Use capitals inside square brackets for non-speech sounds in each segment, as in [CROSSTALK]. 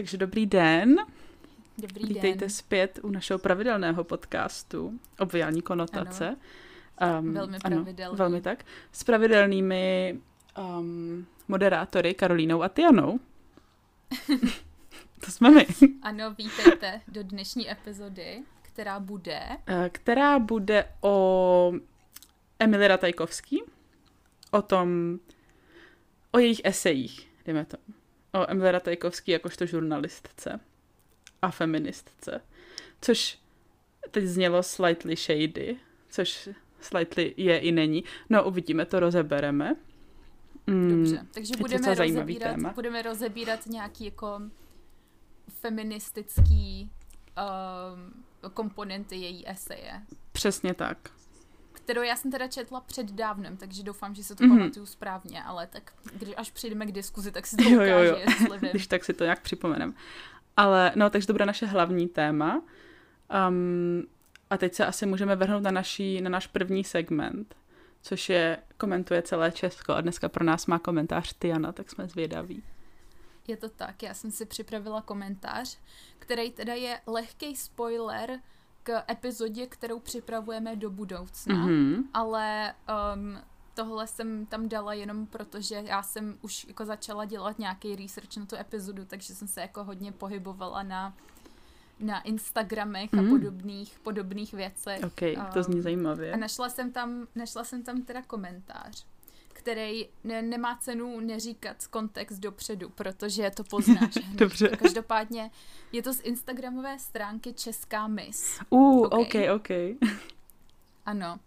Takže dobrý den. Dobrý Vítejte den. zpět u našeho pravidelného podcastu Obviální konotace. Um, Velmi ano, pravidelný. velmi tak. S pravidelnými um, moderátory Karolínou a Tianou. [LAUGHS] to jsme my. Ano, vítejte do dnešní epizody, která bude... Eh, Která bude o Emily Ratajkovský, o tom, o jejich esejích, dejme to. O Emily Ratajkovský jakožto žurnalistce a feministce. Což teď znělo slightly shady, což slightly je i není. No uvidíme, to rozebereme. Mm, Dobře, takže budeme rozebírat, téma. budeme rozebírat nějaký jako feministický um, komponenty její eseje, Přesně tak. Kterou já jsem teda četla před dávnem, takže doufám, že se to Mhm. pamatuju správně, ale tak když až přijdeme k diskuzi, tak si to Jo, ukáže, jo, jo. jestli vím. [LAUGHS] Když tak si to nějak připomenem. Ale no, takže to bude naše hlavní téma. Um, a teď se asi můžeme vrhnout na, naší, na náš první segment, což je komentuje celé Česko. A dneska pro nás má komentář Tiana, tak jsme zvědaví. Je to tak, já jsem si připravila komentář, který teda je lehký spoiler k epizodě, kterou připravujeme do budoucna, mm-hmm. Mhm. ale um, tohle jsem tam dala jenom proto, že já jsem už jako začala dělat nějaký research na tu epizodu, takže jsem se jako hodně pohybovala na na Instagramech a Mm. podobných, podobných věcech. OK, to zní Um, zajímavě. A našla jsem tam, našla jsem tam teda komentář, který ne, nemá cenu neříkat kontext dopředu, protože to poznáš. [LAUGHS] Dobře. Každopádně je to z Instagramové stránky Česká Miss. Uh, OK. OK. Ano.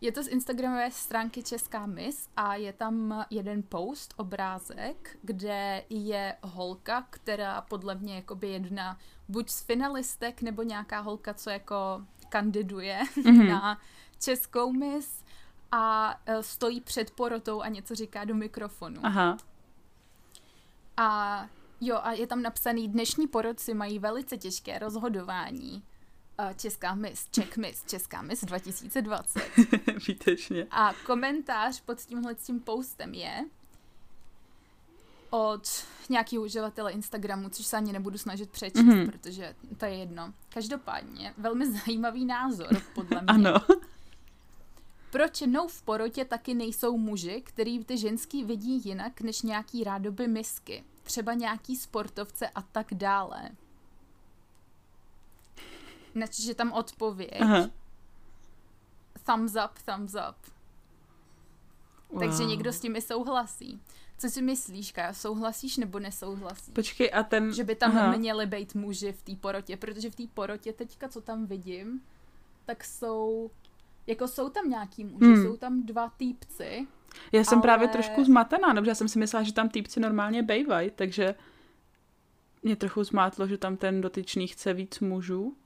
Je to z Instagramové stránky Česká Miss a je tam jeden post, obrázek, kde je holka, která podle mě jakoby jedna buď z finalistek, nebo nějaká holka, co jako kandiduje Mhm. [LAUGHS] na Českou Miss a e, stojí před porotou a něco říká do mikrofonu. Aha. A jo, a je tam napsaný, dnešní porodci mají velice těžké rozhodování. E, Česká Miss, Czech Miss, Česká Miss [LAUGHS] 2020. Výtečně. A komentář pod tímhle tím postem je od nějakého uživatele Instagramu, což se ani nebudu snažit přečíst, Mhm. mm-hmm. protože to je jedno. Každopádně, velmi zajímavý názor, podle [LAUGHS] mě. Ano. Proč jednou v porotě taky nejsou muži, který ty ženský vidí jinak než nějaký rádoby misky? Třeba nějaký sportovce a tak dále. Načež je tam odpověď. Aha. Thumbs up, thumbs up. Takže Wow. někdo s tím i souhlasí. Co si myslíš, Kaja? Souhlasíš nebo nesouhlasíš? Počkej, a ten... Že by tam Aha. měli být muži v té porotě, protože v té porotě teďka, co tam vidím, tak jsou, jako jsou tam nějaký muži, Hmm. jsou tam dva týpci, Já jsem ale- právě trošku zmatená, nebo já jsem si myslela, že tam týpci normálně bejvají, takže mě trochu zmátlo, že tam ten dotyčný chce víc mužů.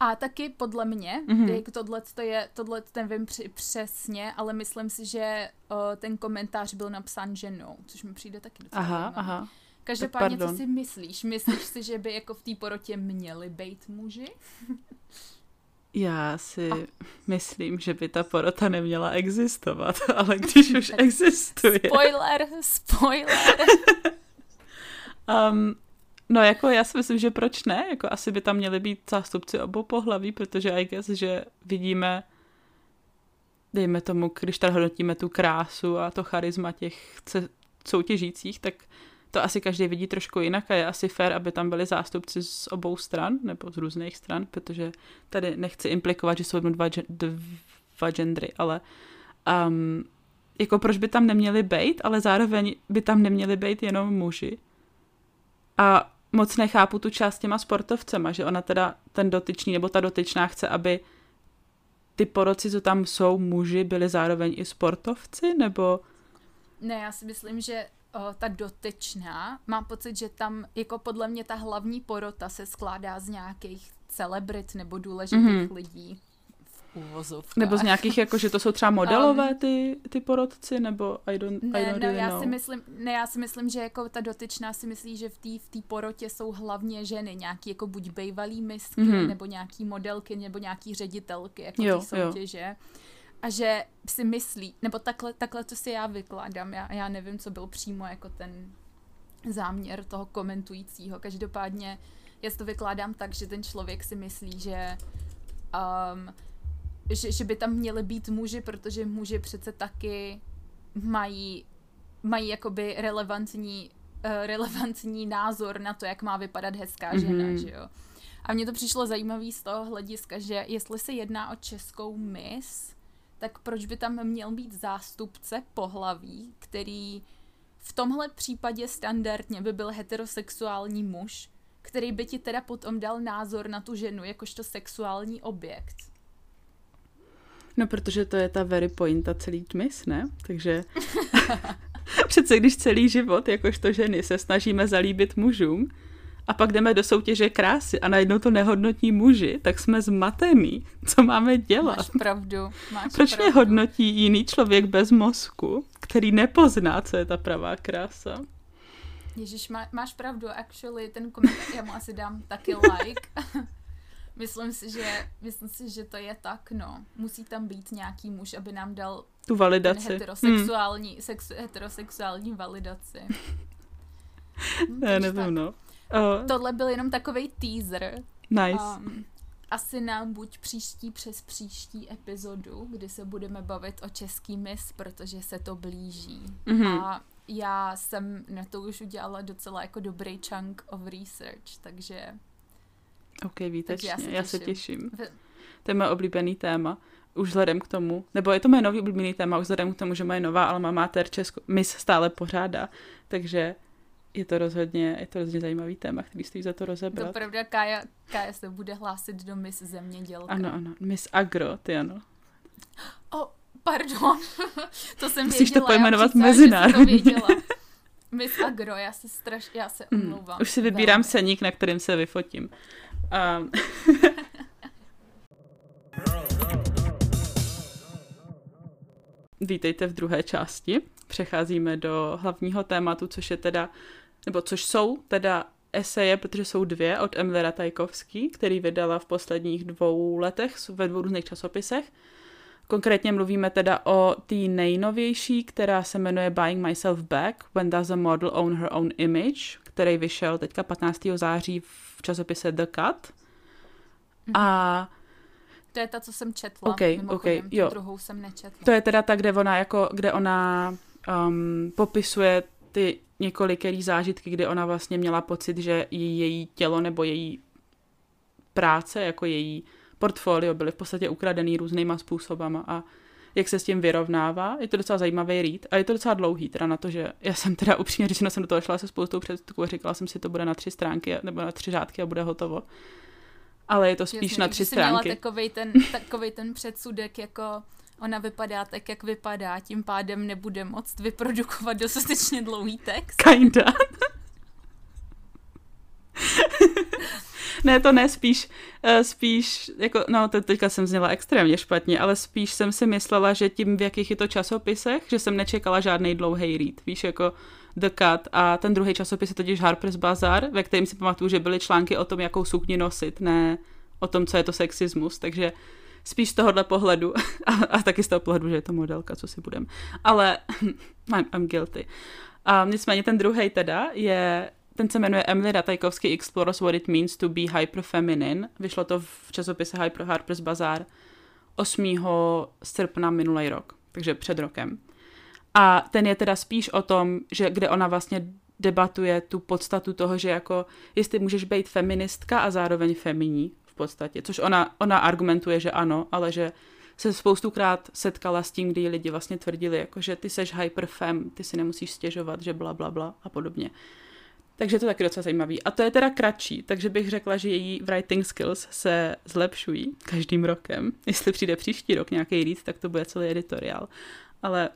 A taky podle mě, Mhm. mm-hmm. jak tohle je, tohle nevím při, přesně, ale myslím si, že uh, ten komentář byl napsán ženou, což mi přijde taky docela Aha, zajímavý. aha. Každopádně, co si myslíš? Myslíš si, že by jako v té porotě měli být muži? [LAUGHS] Já si myslím, že by ta porota neměla existovat, [LAUGHS] ale když už existuje. Spoiler, spoiler. [LAUGHS] Um, no jako já si myslím, že proč ne? Jako asi by tam měli být zástupci obou pohlaví, protože I guess, že vidíme dejme tomu, když tady hodnotíme tu krásu a to charisma těch soutěžících, tak to asi každý vidí trošku jinak a je asi fér, aby tam byli zástupci z obou stran, nebo z různých stran, protože tady nechci implikovat, že jsou jenom dva, dva gendry, ale um, jako proč by tam neměli být, ale zároveň by tam neměli být jenom muži. A moc nechápu tu část těma sportovcema, že ona teda, ten dotyčný nebo ta dotyčná chce, aby ty poroci, co tam jsou muži, byli zároveň i sportovci, nebo... Ne, já si myslím, že o, ta dotyčná, mám pocit, že tam jako podle mě ta hlavní porota se skládá z nějakých celebrit nebo důležitých Mhm. mm-hmm. lidí v uvozovkách. Nebo z nějakých, jako, že to jsou třeba modelové ty, ty porotci, nebo I don't, I Ne, don't ne, really já know. si myslím, ne, já si myslím, že jako ta dotyčná si myslí, že v té v té porotě jsou hlavně ženy, nějaký jako buď bejvalý misky, Mhm. mm-hmm. nebo nějaký modelky, nebo nějaký ředitelky, jako Jo, té soutěže. A že si myslí, nebo takhle, takhle to si já vykládám, já, já nevím, co byl přímo jako ten záměr toho komentujícího. Každopádně já to vykládám tak, že ten člověk si myslí, že, um, že, že by tam měly být muži, protože muži přece taky mají, mají jakoby relevantní, uh, relevantní názor na to, jak má vypadat hezká žena, mm-hmm. že jo. A mně to přišlo zajímavé z toho hlediska, že jestli se jedná o českou mis, tak proč by tam měl být zástupce pohlaví, který v tomhle případě standardně by byl heterosexuální muž, který by ti teda potom dal názor na tu ženu jakožto sexuální objekt. No, protože to je ta very pointa celý tmis, ne? Takže [LAUGHS] přece když celý život, jakožto ženy, se snažíme zalíbit mužům, a pak jdeme do soutěže krásy a najednou to nehodnotí muži, tak jsme zmatený. Co máme dělat? Máš pravdu. Máš Proč pravdu. mě hodnotí jiný člověk bez mozku, který nepozná, co je ta pravá krása? Ježíš, má, máš pravdu, actually, ten komentář, já mu asi dám taky like. [LAUGHS] myslím, si, že, myslím si, že to je tak, no. Musí tam být nějaký muž, aby nám dal tu validaci. heterosexuální, hmm. sexu, heterosexuální validaci. [LAUGHS] Hm, já nevím, no. Uh, Tohle byl jenom takový teaser. Nice. Um, asi na buď příští přes příští epizodu, kdy se budeme bavit o český mis, protože se to blíží. Mm-hmm. A já jsem na to už udělala docela jako dobrý chunk of research, takže... Ok, výtečně, já se, já se těším. To je moje oblíbený téma už vzhledem k tomu, nebo je to moje nový oblíbený téma, už vzhledem k tomu, že moje nová alma mater Česko, mis stále pořádá, takže je to rozhodně, je to rozhodně zajímavý téma, který stojí za to rozebrat. To pravda, Kája, Kája se bude hlásit do Miss Zemědělka. Ano, ano, Miss Agro, ty ano. O, pardon, [LAUGHS] to jsem Musíš věděla. to pojmenovat mezinárodně. [LAUGHS] Miss Agro, já se straš, já se hmm, omlouvám. Mm, už si vybírám velmi. seník, na kterým se vyfotím. Um. [LAUGHS] Vítejte v druhé části. Přecházíme do hlavního tématu, což je teda nebo což jsou teda eseje, protože jsou dvě od Emily Ratajkovský, který vydala v posledních dvou letech ve dvou různých časopisech. Konkrétně mluvíme teda o té nejnovější, která se jmenuje Buying Myself Back, When Does a Model Own Her Own Image, který vyšel teďka 15. září v časopise The Cut. Mm-hmm. A to je ta, co jsem četla. Okay, okay, jo. druhou jsem nečetla. To je teda ta, kde ona, jako, kde ona um, popisuje ty několikerý zážitky, kdy ona vlastně měla pocit, že její, tělo nebo její práce, jako její portfolio byly v podstatě ukradený různýma způsobama a jak se s tím vyrovnává. Je to docela zajímavý read a je to docela dlouhý, teda na to, že já jsem teda [LAUGHS] upřímně řečeno jsem do toho šla se spoustou představů a říkala jsem si, to bude na tři stránky nebo na tři řádky a bude hotovo. Ale je to spíš Jasně, na tři stránky. Měla takovej ten, takovej ten předsudek, jako ona vypadá tak, jak vypadá, tím pádem nebude moct vyprodukovat dostatečně dlouhý text. Kinda. ne, to ne, spíš, eh, spíš, jako, no, to teďka jsem zněla extrémně špatně, ale spíš jsem si myslela, že tím, v jakých je to časopisech, že jsem nečekala žádný dlouhý read, víš, jako The Cut a ten druhý časopis je totiž Harper's Bazaar, ve kterém si pamatuju, že byly články o tom, jakou sukni nosit, ne o tom, co je to sexismus, takže spíš z tohohle pohledu [LAUGHS] a, a taky z toho pohledu, že je to modelka, co si budem. Ale [LAUGHS] I'm, I'm guilty. A nicméně ten druhý teda je, ten se jmenuje Emily Ratajkovský Explores What It Means to be Hyper Feminine. Vyšlo to v časopise Hyper Harper's Bazaar 8. srpna minulý rok, takže před rokem. A ten je teda spíš o tom, že kde ona vlastně debatuje tu podstatu toho, že jako jestli můžeš být feministka a zároveň feminí podstatě, což ona, ona argumentuje, že ano, ale že se spoustukrát setkala s tím, kdy lidi vlastně tvrdili, jako, že ty seš hyperfem, ty si nemusíš stěžovat, že bla, bla, bla a podobně. Takže to je taky docela zajímavý. A to je teda kratší, takže bych řekla, že její writing skills se zlepšují každým rokem. Jestli přijde příští rok nějaký read, tak to bude celý editoriál. Ale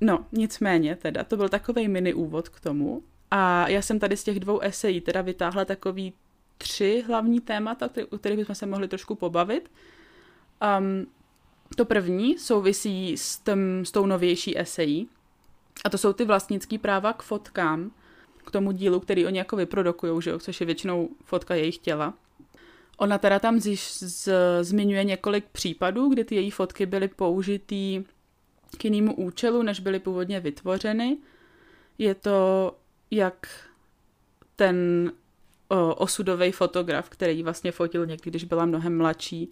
no, nicméně teda, to byl takový mini úvod k tomu. A já jsem tady z těch dvou esejí teda vytáhla takový tři hlavní témata, o kterých bychom se mohli trošku pobavit. Um, to první souvisí s, tým, s tou novější esejí, a to jsou ty vlastnické práva k fotkám, k tomu dílu, který oni jako vyprodukují, že jo, což je většinou fotka jejich těla. Ona teda tam z, z, zmiňuje několik případů, kdy ty její fotky byly použitý k jinému účelu, než byly původně vytvořeny. Je to jak ten osudový fotograf, který vlastně fotil někdy, když byla mnohem mladší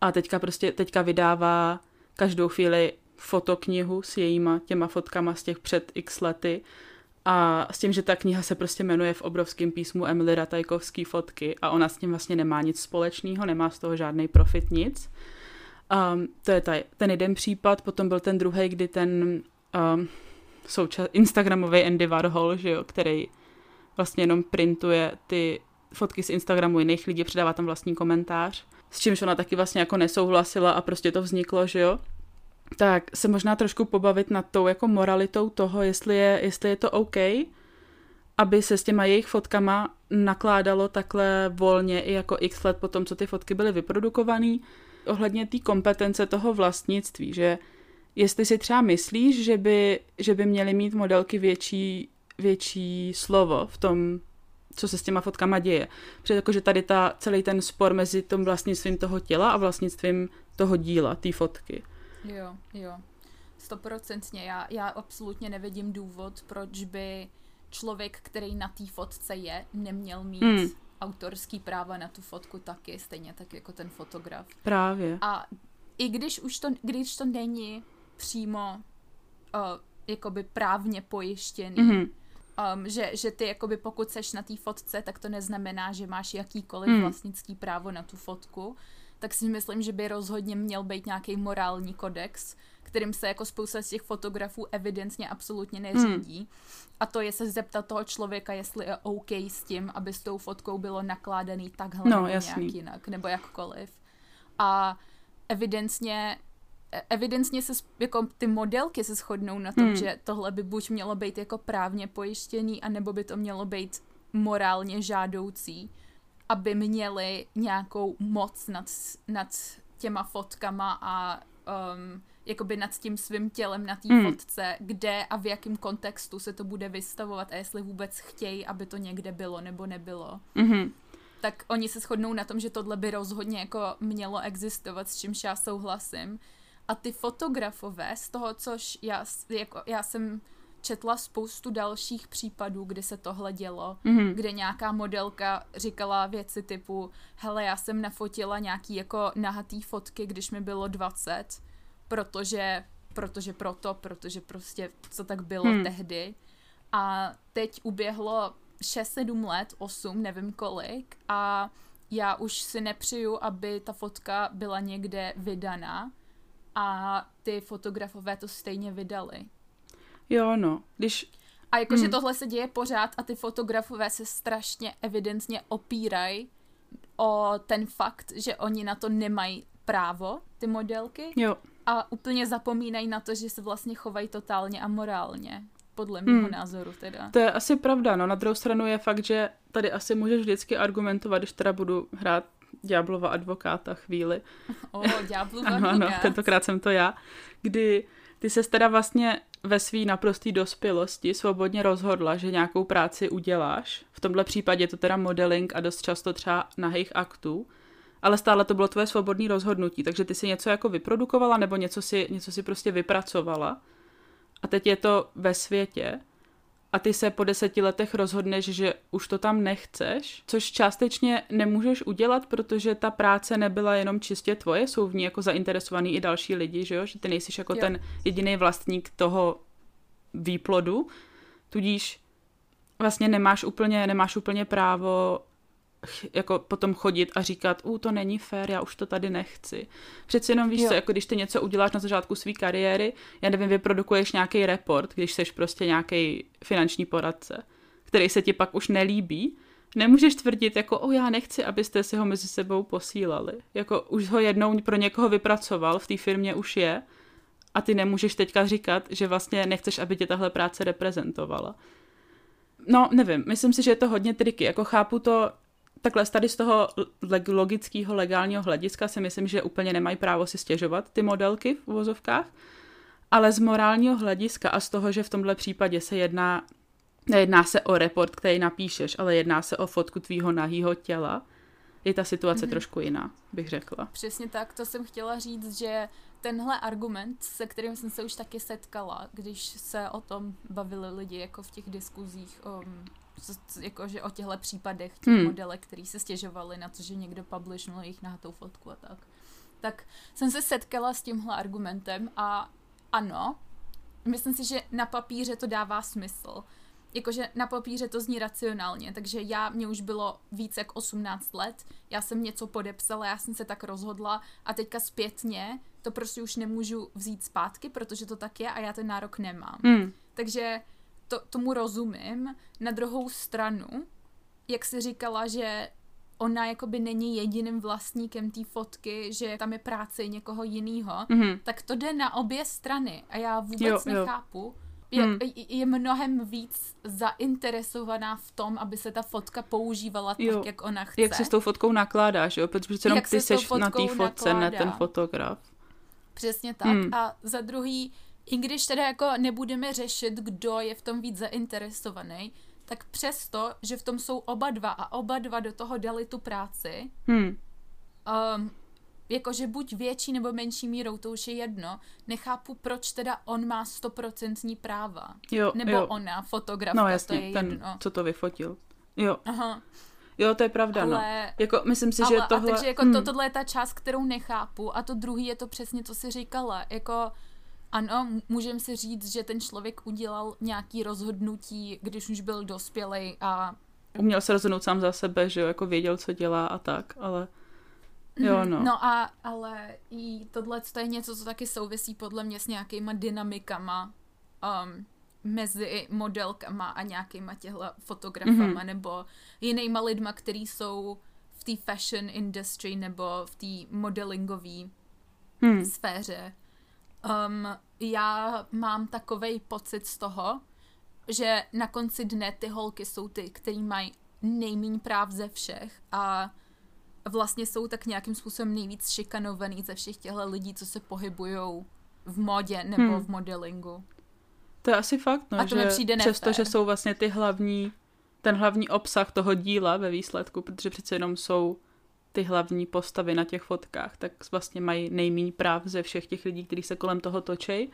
a teďka prostě teďka vydává každou chvíli fotoknihu s jejíma těma fotkama z těch před x lety a s tím, že ta kniha se prostě jmenuje v obrovském písmu Emily Ratajkovský fotky a ona s tím vlastně nemá nic společného, nemá z toho žádný profit, nic. Um, to je taj, ten jeden případ, potom byl ten druhý, kdy ten um, Instagramový Andy Warhol, že jo, který vlastně jenom printuje ty fotky z Instagramu jiných lidí, předává tam vlastní komentář, s čímž ona taky vlastně jako nesouhlasila a prostě to vzniklo, že jo. Tak se možná trošku pobavit nad tou jako moralitou toho, jestli je, jestli je to OK, aby se s těma jejich fotkama nakládalo takhle volně i jako x let po tom, co ty fotky byly vyprodukované, ohledně té kompetence toho vlastnictví, že jestli si třeba myslíš, že by, že by měly mít modelky větší, větší slovo v tom, co se s těma fotkama děje. Protože jakože tady ta, celý ten spor mezi tom vlastnictvím toho těla a vlastnictvím toho díla, té fotky. Jo, jo. Stoprocentně. Já, já absolutně nevidím důvod, proč by člověk, který na té fotce je, neměl mít hmm. autorský práva na tu fotku taky, stejně tak jako ten fotograf. Právě. A i když už to, když to není přímo uh, jakoby právně pojištěný, mm-hmm. Um, že, že ty jakoby pokud seš na té fotce, tak to neznamená, že máš jakýkoliv mm. vlastnický právo na tu fotku, tak si myslím, že by rozhodně měl být nějaký morální kodex, kterým se jako spousta z těch fotografů evidentně absolutně neřídí. Hmm. A to je se zeptat toho člověka, jestli je OK s tím, aby s tou fotkou bylo nakládaný takhle no, nebo jasný. nějak jinak, nebo jakkoliv. A evidentně evidentně se jako ty modelky se shodnou na tom, hmm. že tohle by buď mělo být jako právně pojištěný, anebo by to mělo být morálně žádoucí aby měli nějakou moc nad, nad těma fotkama a um, jakoby nad tím svým tělem na té mm. fotce, kde a v jakém kontextu se to bude vystavovat a jestli vůbec chtějí, aby to někde bylo nebo nebylo. Mm-hmm. Tak oni se shodnou na tom, že tohle by rozhodně jako mělo existovat, s čímž já souhlasím. A ty fotografové z toho, což já, jako, já jsem četla spoustu dalších případů, kdy se tohle dělo, mm-hmm. kde nějaká modelka říkala věci typu hele, já jsem nafotila nějaký jako nahatý fotky, když mi bylo 20, protože, protože proto, protože prostě co tak bylo mm. tehdy. A teď uběhlo 6-7 let, 8, nevím kolik, a já už si nepřiju, aby ta fotka byla někde vydaná a ty fotografové to stejně vydali. Jo, no. Když... A jakože hmm. tohle se děje pořád a ty fotografové se strašně evidentně opírají o ten fakt, že oni na to nemají právo, ty modelky. Jo. A úplně zapomínají na to, že se vlastně chovají totálně amorálně. Podle mého hmm. názoru teda. To je asi pravda, no. Na druhou stranu je fakt, že tady asi můžeš vždycky argumentovat, když teda budu hrát Ďáblova advokáta chvíli. O, oh, Ďáblova ano, ano, tentokrát jsem to já. Kdy ty se teda vlastně ve své naprosté dospělosti svobodně rozhodla, že nějakou práci uděláš. V tomhle případě to teda modeling a dost často třeba nahých aktů. Ale stále to bylo tvoje svobodné rozhodnutí, takže ty si něco jako vyprodukovala nebo něco si, něco si prostě vypracovala. A teď je to ve světě a ty se po deseti letech rozhodneš, že už to tam nechceš, což částečně nemůžeš udělat, protože ta práce nebyla jenom čistě tvoje, jsou v ní jako zainteresovaný i další lidi, že jo, že ty nejsi jako jo. ten jediný vlastník toho výplodu, tudíž vlastně nemáš úplně, nemáš úplně právo jako potom chodit a říkat, u to není fér, já už to tady nechci. Přeci jenom víš jo. co, jako když ty něco uděláš na začátku své kariéry, já nevím, vyprodukuješ nějaký report, když jsi prostě nějaký finanční poradce, který se ti pak už nelíbí, nemůžeš tvrdit jako, o já nechci, abyste si ho mezi sebou posílali. Jako už ho jednou pro někoho vypracoval, v té firmě už je a ty nemůžeš teďka říkat, že vlastně nechceš, aby tě tahle práce reprezentovala. No, nevím, myslím si, že je to hodně triky. Jako chápu to, takhle tady z toho logického legálního hlediska si myslím, že úplně nemají právo si stěžovat ty modelky v uvozovkách, ale z morálního hlediska a z toho, že v tomhle případě se jedná, nejedná se o report, který napíšeš, ale jedná se o fotku tvýho nahýho těla, je ta situace mm-hmm. trošku jiná, bych řekla. Přesně tak, to jsem chtěla říct, že tenhle argument, se kterým jsem se už taky setkala, když se o tom bavili lidi jako v těch diskuzích, um, jakože o těchto případech, těch hmm. modelek, který se stěžovali na to, že někdo publishnul jejich nahatou fotku a tak. Tak jsem se setkala s tímhle argumentem a ano, myslím si, že na papíře to dává smysl. Jakože na papíře to zní racionálně, takže já, mě už bylo víc jak 18 let, já jsem něco podepsala, já jsem se tak rozhodla a teďka zpětně to prostě už nemůžu vzít zpátky, protože to tak je a já ten nárok nemám. Hmm. Takže to, tomu rozumím. Na druhou stranu, jak jsi říkala, že ona jakoby není jediným vlastníkem té fotky, že tam je práce někoho jiného, mm-hmm. tak to jde na obě strany a já vůbec jo, nechápu. Jo. Je, hmm. je mnohem víc zainteresovaná v tom, aby se ta fotka používala jo. tak, jak ona chce. Jak se s tou fotkou nakládáš, jo? Protože jenom ty seš na té fotce, ne ten fotograf. Přesně tak. Hmm. A za druhý, i když teda jako nebudeme řešit, kdo je v tom víc zainteresovaný, tak přesto, že v tom jsou oba dva a oba dva do toho dali tu práci, hmm. um, jakože buď větší nebo menší mírou, to už je jedno, nechápu, proč teda on má stoprocentní práva. Jo, nebo jo. ona, fotografka, no, jasně, to je ten, jedno. co to vyfotil. Jo. Aha. Jo, to je pravda, no. ale, no. Jako, myslím si, ale, že tohle... A takže jako hmm. to, tohle je ta část, kterou nechápu a to druhý je to přesně, co jsi říkala. Jako, ano, můžeme si říct, že ten člověk udělal nějaký rozhodnutí, když už byl dospělej a... Uměl se rozhodnout sám za sebe, že jo, jako věděl, co dělá a tak, ale... Jo, mhm. no. No a, ale i tohle to je něco, co taky souvisí podle mě s nějakýma dynamikama um, mezi modelkama a nějakýma těhle fotografama mm-hmm. nebo jinýma lidma, který jsou v té fashion industry nebo v té modelingové hmm. sféře. Um, já mám takový pocit z toho, že na konci dne ty holky jsou ty, který mají nejméně práv ze všech a vlastně jsou tak nějakým způsobem nejvíc šikanovaný ze všech těchto lidí, co se pohybují v modě nebo hmm. v modelingu. To je asi fakt, no, a to že přijde přesto, že jsou vlastně ty hlavní, ten hlavní obsah toho díla ve výsledku, protože přece jenom jsou ty hlavní postavy na těch fotkách, tak vlastně mají nejméně práv ze všech těch lidí, kteří se kolem toho točej,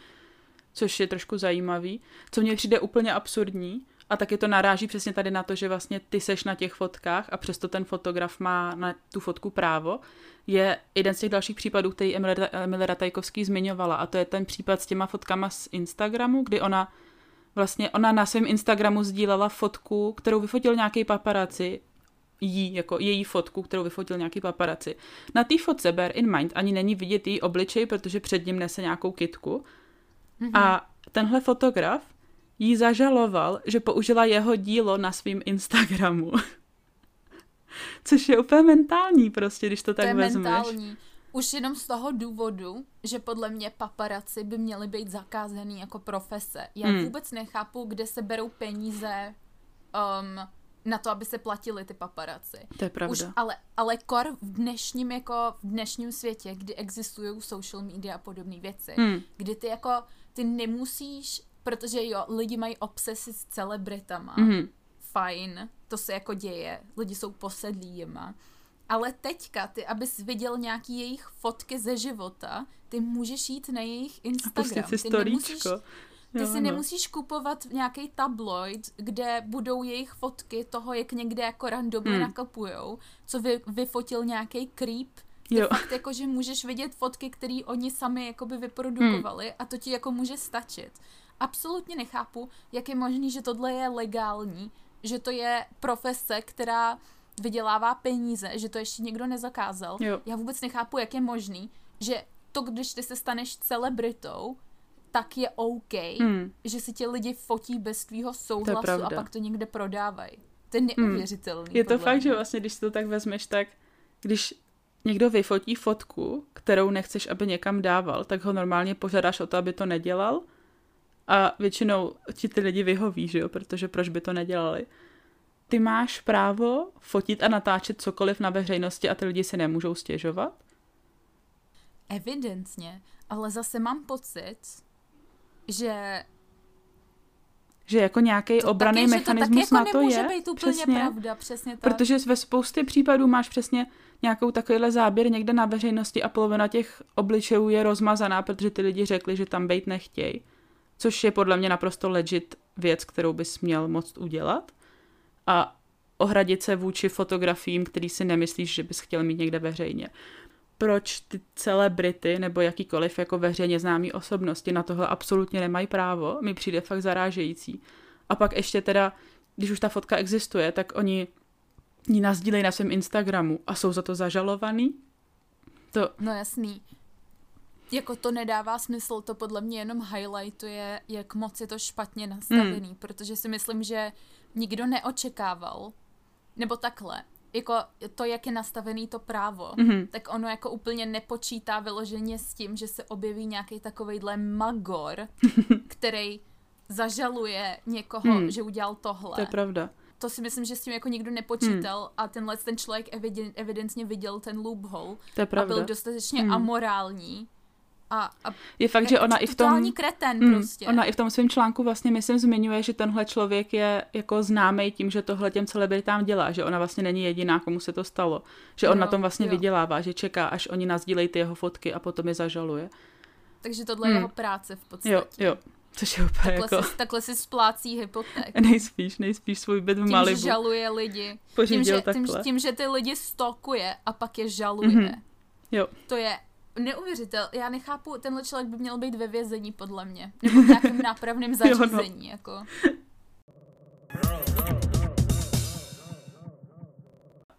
což je trošku zajímavý. Co mně přijde úplně absurdní, a taky to naráží přesně tady na to, že vlastně ty seš na těch fotkách a přesto ten fotograf má na tu fotku právo, je jeden z těch dalších případů, který Emily Ratajkovský zmiňovala a to je ten případ s těma fotkama z Instagramu, kdy ona vlastně ona na svém Instagramu sdílela fotku, kterou vyfotil nějaký paparaci, jí, jako její fotku, kterou vyfotil nějaký paparaci. Na té fotce, bear in mind, ani není vidět její obličej, protože před ním nese nějakou kitku. Mm-hmm. A tenhle fotograf jí zažaloval, že použila jeho dílo na svém Instagramu. [LAUGHS] Což je úplně mentální prostě, když to tak to je vezmeš. mentální. Už jenom z toho důvodu, že podle mě paparaci by měly být zakázaný jako profese. Já hmm. vůbec nechápu, kde se berou peníze um, na to, aby se platili ty paparaci. To je pravda. Už, ale, ale kor v dnešním, jako v dnešním světě, kdy existují social media a podobné věci, hmm. kdy ty jako, ty nemusíš protože jo, lidi mají obsesy s celebritama. Mm-hmm. Fajn, to se jako děje, lidi jsou posedlí jima. Ale teďka, ty, abys viděl nějaký jejich fotky ze života, ty můžeš jít na jejich Instagram. A si ty nemusíš, ty jo, si no. nemusíš kupovat nějaký tabloid, kde budou jejich fotky toho, jak někde jako randomně hmm. nakopujou, co vy, vyfotil nějaký creep. Jo. fakt jako, že můžeš vidět fotky, které oni sami jakoby vyprodukovali hmm. a to ti jako může stačit absolutně nechápu, jak je možný, že tohle je legální, že to je profese, která vydělává peníze, že to ještě někdo nezakázal. Jo. Já vůbec nechápu, jak je možný, že to, když ty se staneš celebritou, tak je OK, hmm. že si tě lidi fotí bez tvýho souhlasu a pak to někde prodávají. To je hmm. neuvěřitelný. Hmm. Je to fakt, mě. že vlastně, když si to tak vezmeš, tak když někdo vyfotí fotku, kterou nechceš, aby někam dával, tak ho normálně požádáš o to, aby to nedělal a většinou ti ty lidi vyhoví, že jo, protože proč by to nedělali. Ty máš právo fotit a natáčet cokoliv na veřejnosti a ty lidi si nemůžou stěžovat? Evidentně, ale zase mám pocit, že že jako nějaký obraný mechanismus to na to nemůže je. být úplně přesně, pravda, přesně tak. Protože ve spoustě případů máš přesně nějakou takovýhle záběr někde na veřejnosti a polovina těch obličejů je rozmazaná, protože ty lidi řekli, že tam být nechtějí. Což je podle mě naprosto legit věc, kterou bys měl moct udělat. A ohradit se vůči fotografiím, který si nemyslíš, že bys chtěl mít někde veřejně. Proč ty celebrity nebo jakýkoliv jako veřejně známý osobnosti na tohle absolutně nemají právo, mi přijde fakt zarážející. A pak ještě teda, když už ta fotka existuje, tak oni ji nazdílejí na svém Instagramu a jsou za to zažalovaný. To... No jasný. Jako to nedává smysl, to podle mě jenom highlightuje, jak moc je to špatně nastavený, mm. protože si myslím, že nikdo neočekával, nebo takhle, jako to, jak je nastavený to právo, mm-hmm. tak ono jako úplně nepočítá vyloženě s tím, že se objeví nějaký takovejhle magor, [LAUGHS] který zažaluje někoho, mm. že udělal tohle. To je pravda. To si myslím, že s tím jako nikdo nepočítal mm. a tenhle ten člověk eviden, evidentně viděl ten loophole to je pravda. a byl dostatečně mm. amorální a, a je fakt, že ona i v tom... kreten mm, prostě. Ona i v tom svém článku vlastně, myslím, zmiňuje, že tenhle člověk je jako známý tím, že tohle těm celebritám dělá, že ona vlastně není jediná, komu se to stalo. Že on jo, na tom vlastně jo. vydělává, že čeká, až oni nazdílejí ty jeho fotky a potom je zažaluje. Takže tohle je mm. jeho práce v podstatě. Jo, jo. Což je úplně takhle jako... Si, takhle si splácí hypoték. [LAUGHS] Nejspíš, nejspíš svůj byt v tím, Malibu. Tím, že žaluje lidi. Pořídil tím, že, takhle. tím, tím, že ty lidi stokuje a pak je žaluje. Mm-hmm. Jo. To je neuvěřitel. Já nechápu, tenhle člověk by měl být ve vězení, podle mě. Nebo v nějakém [LAUGHS] nápravném zařízení, no. jako.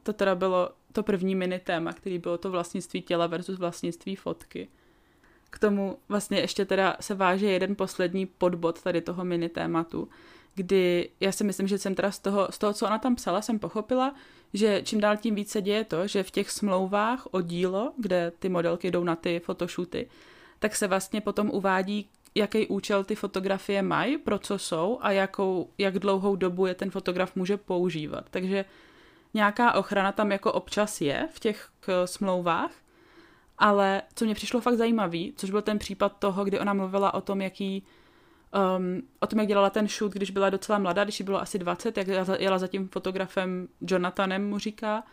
To teda bylo to první mini téma, který bylo to vlastnictví těla versus vlastnictví fotky. K tomu vlastně ještě teda se váže jeden poslední podbod tady toho mini tématu, kdy já si myslím, že jsem teda z toho, z toho, co ona tam psala, jsem pochopila, že čím dál tím více děje to, že v těch smlouvách o dílo, kde ty modelky jdou na ty fotoshooty, tak se vlastně potom uvádí, jaký účel ty fotografie mají, pro co jsou a jakou, jak dlouhou dobu je ten fotograf může používat. Takže nějaká ochrana tam jako občas je v těch smlouvách, ale co mě přišlo fakt zajímavý, což byl ten případ toho, kdy ona mluvila o tom, jaký um, o tom, jak dělala ten shoot, když byla docela mladá, když jí bylo asi 20, jak jela za tím fotografem Jonathanem, mu říká,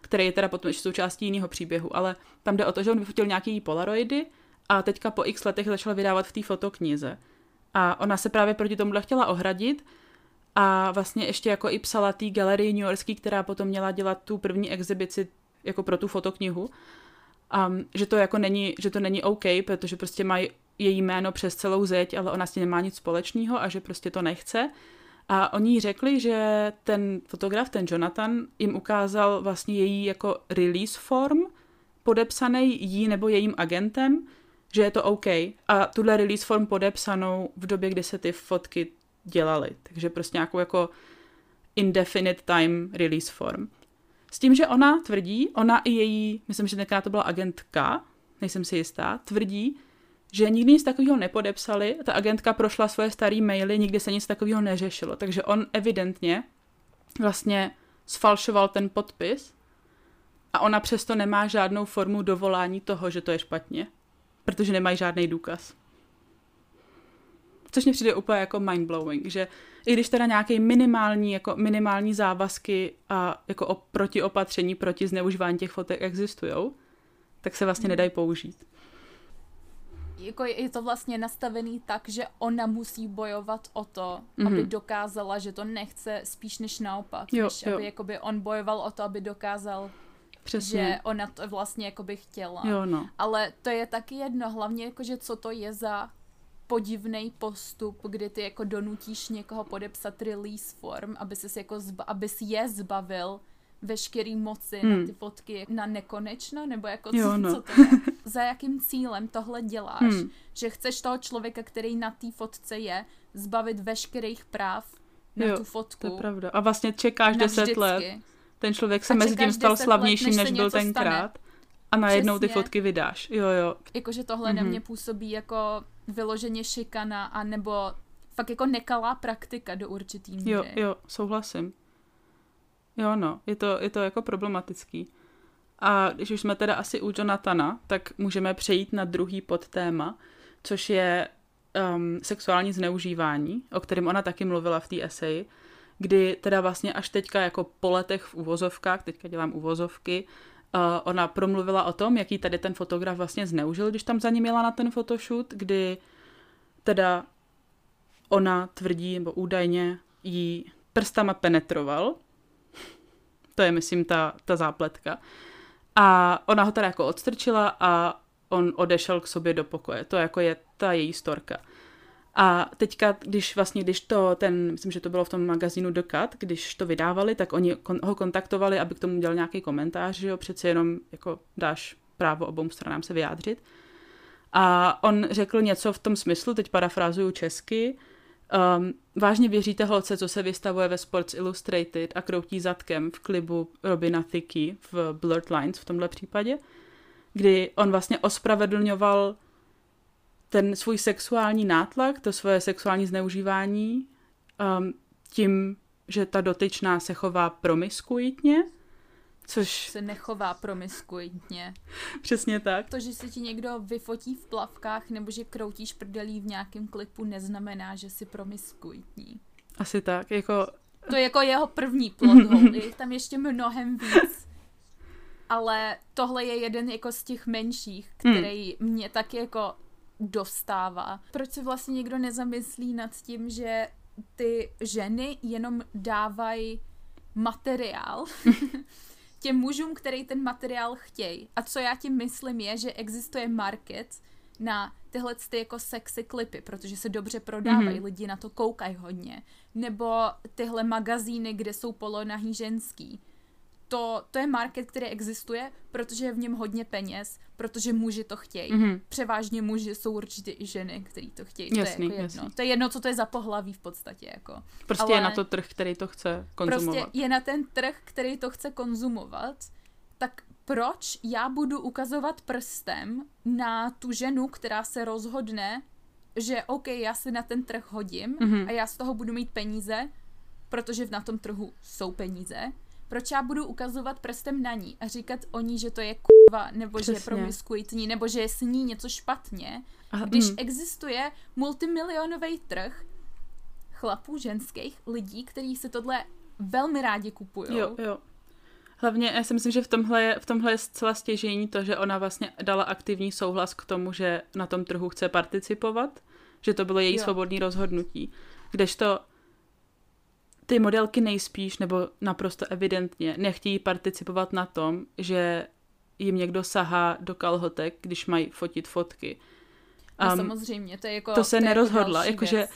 který je teda potom ještě součástí jiného příběhu, ale tam jde o to, že on vyfotil nějaký polaroidy a teďka po x letech začal vydávat v té fotoknize. A ona se právě proti tomuhle chtěla ohradit a vlastně ještě jako i psala té galerii New Yorkský, která potom měla dělat tu první exibici jako pro tu fotoknihu, um, že to jako není, že to není OK, protože prostě mají její jméno přes celou zeď, ale ona s tím nemá nic společného a že prostě to nechce. A oni jí řekli, že ten fotograf, ten Jonathan, jim ukázal vlastně její jako release form, podepsaný jí nebo jejím agentem, že je to OK. A tuhle release form podepsanou v době, kdy se ty fotky dělaly. Takže prostě nějakou jako indefinite time release form. S tím, že ona tvrdí, ona i její, myslím, že tenkrát to byla agentka, nejsem si jistá, tvrdí, že nikdy nic takového nepodepsali, ta agentka prošla svoje staré maily, nikdy se nic takového neřešilo. Takže on evidentně vlastně sfalšoval ten podpis a ona přesto nemá žádnou formu dovolání toho, že to je špatně, protože nemají žádný důkaz. Což mě přijde úplně jako mindblowing, že i když teda nějaké minimální, jako minimální závazky a jako o protiopatření proti zneužívání těch fotek existují, tak se vlastně nedají použít jako je to vlastně nastavený tak, že ona musí bojovat o to, mm-hmm. aby dokázala, že to nechce spíš než naopak. Jo, než jo. aby jakoby on bojoval o to, aby dokázal, Přesně. že ona to vlastně jakoby chtěla. Jo, no. Ale to je taky jedno, hlavně jakože co to je za podivný postup, kdy ty jako donutíš někoho podepsat release form, aby si jako zba- aby si je zbavil veškerý moci hmm. na ty fotky na nekonečno, nebo jako co, jo, no. co to je? [LAUGHS] Za jakým cílem tohle děláš? Hmm. Že chceš toho člověka, který na té fotce je, zbavit veškerých práv na jo, tu fotku. to je pravda. A vlastně čekáš deset let. Ten člověk se mezi tím stal slavnějším, let, než, než byl tenkrát. Stane. A najednou ty fotky vydáš. Jo, jo. Jakože tohle mm-hmm. na mě působí jako vyloženě šikana, a nebo fakt jako nekalá praktika do určitý míry. Jo, jo, souhlasím. Jo, no, je to, je to jako problematický. A když už jsme teda asi u Jonathana, tak můžeme přejít na druhý podtéma, což je um, sexuální zneužívání, o kterém ona taky mluvila v té eseji, kdy teda vlastně až teďka jako po letech v uvozovkách, teďka dělám uvozovky, uh, ona promluvila o tom, jaký tady ten fotograf vlastně zneužil, když tam za ním jela na ten photoshoot, kdy teda ona tvrdí, nebo údajně jí prstama penetroval. To je, myslím, ta, ta zápletka. A ona ho teda jako odstrčila a on odešel k sobě do pokoje. To jako je ta její storka. A teďka, když vlastně, když to ten, myslím, že to bylo v tom magazínu The Cut, když to vydávali, tak oni ho kontaktovali, aby k tomu udělal nějaký komentář, že jo, přeci jenom jako dáš právo obou stranám se vyjádřit. A on řekl něco v tom smyslu, teď parafrázuju česky, um, vážně věříte holce, co se vystavuje ve Sports Illustrated a kroutí zadkem v klibu Robina Thicke v Blurred Lines v tomhle případě, kdy on vlastně ospravedlňoval ten svůj sexuální nátlak, to svoje sexuální zneužívání um, tím, že ta dotyčná se chová promiskuitně, což... Se nechová promiskuitně. Přesně tak. To, že se ti někdo vyfotí v plavkách nebo že kroutíš prdelí v nějakém klipu, neznamená, že jsi promiskuitní. Asi tak, jako... To je jako jeho první plot [LAUGHS] hole, je tam ještě mnohem víc. Ale tohle je jeden jako z těch menších, který hmm. mě tak jako dostává. Proč se vlastně někdo nezamyslí nad tím, že ty ženy jenom dávají materiál [LAUGHS] těm mužům, který ten materiál chtějí. A co já tím myslím je, že existuje market na tyhle ty jako sexy klipy, protože se dobře prodávají, mm-hmm. lidi na to koukají hodně. Nebo tyhle magazíny, kde jsou polonahý ženský to, to je market, který existuje, protože je v něm hodně peněz, protože muži to chtějí. Mm-hmm. Převážně muži jsou určitě i ženy, kteří to chtějí. Jasný, to je jako jedno. Jasný. To je jedno, co to je za pohlaví v podstatě. Jako. Prostě Ale je na to trh, který to chce konzumovat. Prostě je na ten trh, který to chce konzumovat. Tak proč já budu ukazovat prstem na tu ženu, která se rozhodne, že OK, já si na ten trh hodím mm-hmm. a já z toho budu mít peníze, protože na tom trhu jsou peníze proč já budu ukazovat prstem na ní a říkat o ní, že to je kurva, nebo Přesně. že je promiskuitní, nebo že je s ní něco špatně, Aha, když mm. existuje multimilionový trh chlapů, ženských, lidí, kteří se tohle velmi rádi kupují. Jo, jo. Hlavně já si myslím, že v tomhle, je, v tomhle je zcela stěžení to, že ona vlastně dala aktivní souhlas k tomu, že na tom trhu chce participovat, že to bylo její jo. svobodné rozhodnutí. Kdežto ty modelky nejspíš, nebo naprosto evidentně, nechtějí participovat na tom, že jim někdo sahá do kalhotek, když mají fotit fotky. Um, no samozřejmě, to je jako... To se to nerozhodla, jako jakože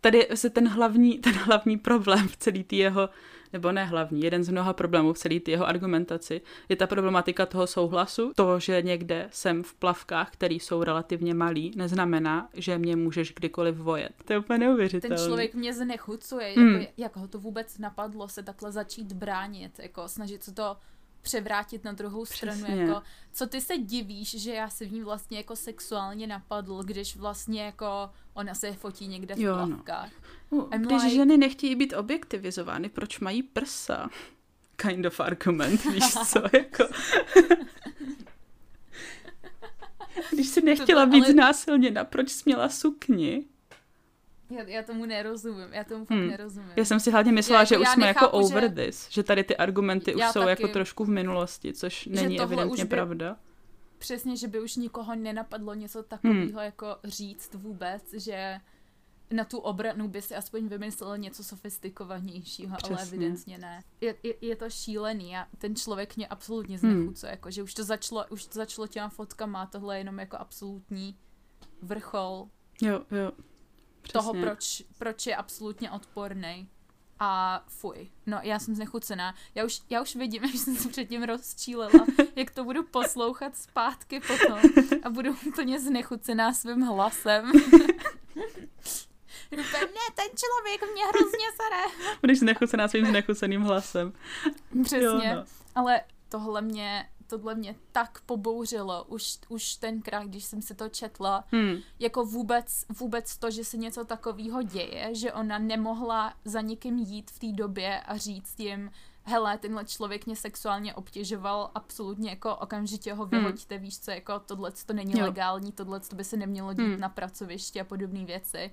tady se ten hlavní, ten hlavní problém v celý tý jeho nebo ne hlavní, jeden z mnoha problémů v celé jeho argumentaci, je ta problematika toho souhlasu. To, že někde jsem v plavkách, které jsou relativně malý, neznamená, že mě můžeš kdykoliv vojet. To je úplně neuvěřitelné. Ten člověk mě znechucuje, hmm. jako, jak ho to vůbec napadlo se takhle začít bránit, jako snažit se to převrátit na druhou stranu, Přesně. jako, co ty se divíš, že já se v ní vlastně jako sexuálně napadl, když vlastně jako ona se fotí někde v jo, no. No. Když like... ženy nechtějí být objektivizovány, proč mají prsa? Kind of argument, víš [LAUGHS] co, jako... Když si nechtěla být ale... znásilněna, proč směla sukni? Já, já tomu nerozumím, já tomu fakt hmm. nerozumím. Já jsem si hlavně myslela, já, že už jsme jako nechápu, jako over že... this, že tady ty argumenty už já jsou taky. jako trošku v minulosti, což že není evidentně by... pravda. Přesně, že by už nikoho nenapadlo něco takového hmm. jako říct vůbec, že na tu obranu by si aspoň vymyslel něco sofistikovanějšího, Přesně. ale evidentně ne. Je, je, je to šílený a ten člověk mě absolutně znechucuje, hmm. jako, že už to začalo, už to začalo těma fotkama a tohle je jenom jako absolutní vrchol. Jo, jo. Přesně. toho, proč, proč je absolutně odporný. A fuj, no já jsem znechucená. Já už, já už vidím, [LAUGHS] že jsem se předtím rozčílela, [LAUGHS] jak to budu poslouchat zpátky potom [LAUGHS] a budu úplně znechucená svým hlasem. Ne, ten člověk mě hrozně sere. Budeš znechucená svým znechuceným hlasem. Přesně, jo, no. ale tohle mě tohle mě tak pobouřilo už, už tenkrát, když jsem si to četla, hmm. jako vůbec, vůbec to, že se něco takového děje, že ona nemohla za někým jít v té době a říct jim, hele, tenhle člověk mě sexuálně obtěžoval, absolutně jako okamžitě ho vyhoďte, hmm. víš co, jako tohle to není jo. legální, tohle to by se nemělo dít hmm. na pracovišti a podobné věci.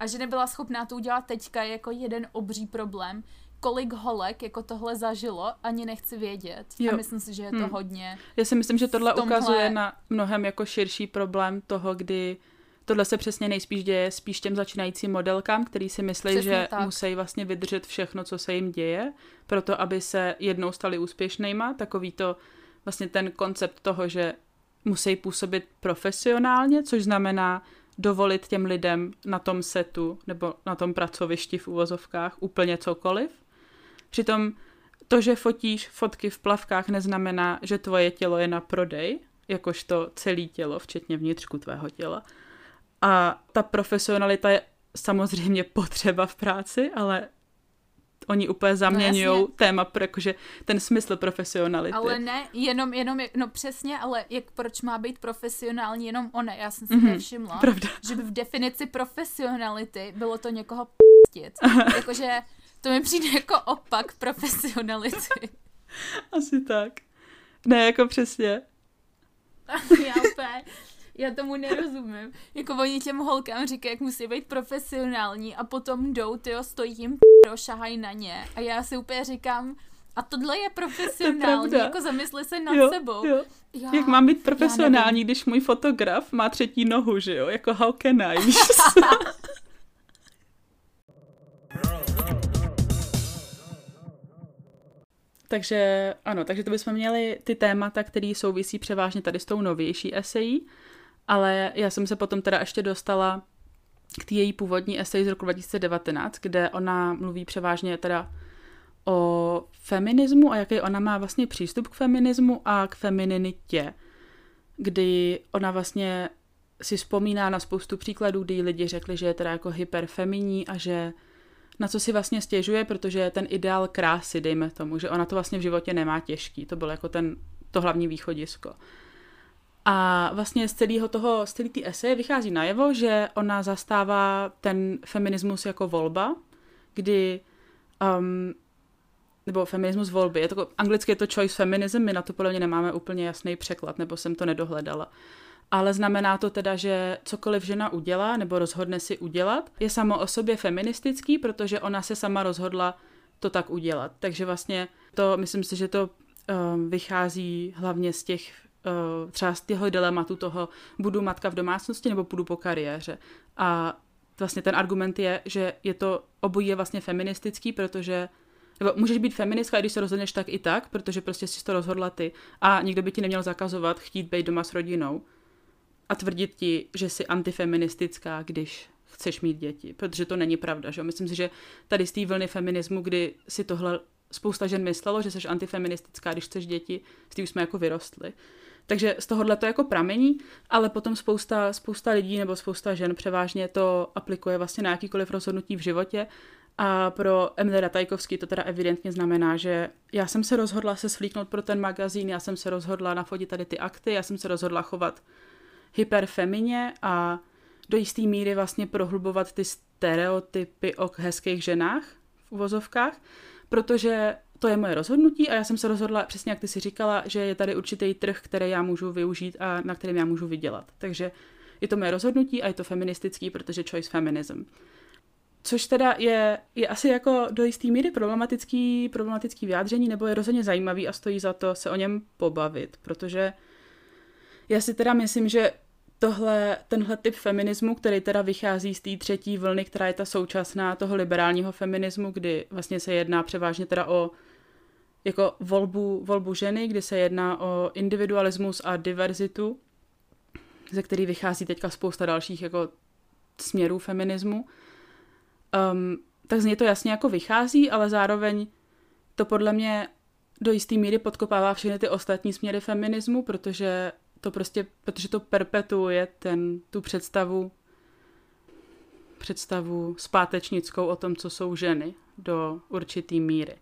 A že nebyla schopná to udělat teďka je jako jeden obří problém, kolik holek jako tohle zažilo, ani nechci vědět. Jo. A myslím si, že je to hmm. hodně. Já si myslím, že tohle tomhle... ukazuje na mnohem jako širší problém toho, kdy tohle se přesně nejspíš děje spíš těm začínajícím modelkám, který si myslí, přesně že tak. musí vlastně vydržet všechno, co se jim děje, proto aby se jednou stali úspěšnýma. Takový to vlastně ten koncept toho, že musí působit profesionálně, což znamená dovolit těm lidem na tom setu nebo na tom pracovišti v uvozovkách úplně cokoliv. Přitom to, že fotíš fotky v plavkách, neznamená, že tvoje tělo je na prodej, jakožto celé tělo, včetně vnitřku tvého těla. A ta profesionalita je samozřejmě potřeba v práci, ale oni úplně zaměňují no téma, jakože ten smysl profesionality. Ale ne, jenom, jenom, no přesně, ale jak, proč má být profesionální jenom ona? Já jsem si mm-hmm, nevšimla, pravda. že by v definici profesionality bylo to někoho p***tit. jakože to mi přijde jako opak profesionality. [LAUGHS] Asi tak. Ne, jako přesně. [LAUGHS] já úplně, já tomu nerozumím. Jako oni těm holkám říkají, jak musí být profesionální a potom jdou, tyjo, stojí jim p***, šahají na ně. A já si úplně říkám, a tohle je profesionální, je jako zamysli se nad jo, sebou. Jo. Já, Jak mám být profesionální, když můj fotograf má třetí nohu, že jo? Jako how can I, víš [LAUGHS] Takže ano, takže to bychom měli ty témata, které souvisí převážně tady s tou novější esejí, ale já jsem se potom teda ještě dostala k té její původní esej z roku 2019, kde ona mluví převážně teda o feminismu a jaký ona má vlastně přístup k feminismu a k femininitě, kdy ona vlastně si vzpomíná na spoustu příkladů, kdy lidi řekli, že je teda jako hyperfeminí a že na co si vlastně stěžuje, protože ten ideál krásy, dejme tomu, že ona to vlastně v životě nemá těžký. To bylo jako ten, to hlavní východisko. A vlastně z celého toho, z celé té eseje vychází najevo, že ona zastává ten feminismus jako volba, kdy um, nebo feminismus volby. Je to, anglicky je to choice feminism, my na to podle mě nemáme úplně jasný překlad, nebo jsem to nedohledala ale znamená to teda, že cokoliv žena udělá nebo rozhodne si udělat, je samo o sobě feministický, protože ona se sama rozhodla to tak udělat. Takže vlastně to, myslím si, že to um, vychází hlavně z těch třeba z těho dilematu toho budu matka v domácnosti nebo půjdu po kariéře. A vlastně ten argument je, že je to obojí je vlastně feministický, protože nebo můžeš být feministka, když se rozhodneš tak i tak, protože prostě jsi to rozhodla ty a nikdo by ti neměl zakazovat chtít být doma s rodinou a tvrdit ti, že jsi antifeministická, když chceš mít děti, protože to není pravda. Že? Myslím si, že tady z té vlny feminismu, kdy si tohle spousta žen myslelo, že jsi antifeministická, když chceš děti, s tím jsme jako vyrostli. Takže z tohohle to jako pramení, ale potom spousta, spousta lidí nebo spousta žen převážně to aplikuje vlastně na jakýkoliv rozhodnutí v životě. A pro Emily Ratajkovský to teda evidentně znamená, že já jsem se rozhodla se svlíknout pro ten magazín, já jsem se rozhodla nafotit tady ty akty, já jsem se rozhodla chovat hyperfemině a do jisté míry vlastně prohlubovat ty stereotypy o hezkých ženách v uvozovkách, protože to je moje rozhodnutí a já jsem se rozhodla, přesně jak ty si říkala, že je tady určitý trh, který já můžu využít a na kterém já můžu vydělat. Takže je to moje rozhodnutí a je to feministický, protože choice feminism. Což teda je, je asi jako do jisté míry problematický, problematický vyjádření, nebo je rozhodně zajímavý a stojí za to se o něm pobavit, protože já si teda myslím, že tohle, tenhle typ feminismu, který teda vychází z té třetí vlny, která je ta současná toho liberálního feminismu, kdy vlastně se jedná převážně teda o jako volbu, volbu ženy, kdy se jedná o individualismus a diverzitu, ze který vychází teďka spousta dalších jako směrů feminismu. Um, tak z něj to jasně jako vychází, ale zároveň to podle mě do jisté míry podkopává všechny ty ostatní směry feminismu, protože to prostě, protože to perpetuuje ten, tu představu představu zpátečnickou o tom, co jsou ženy do určitý míry.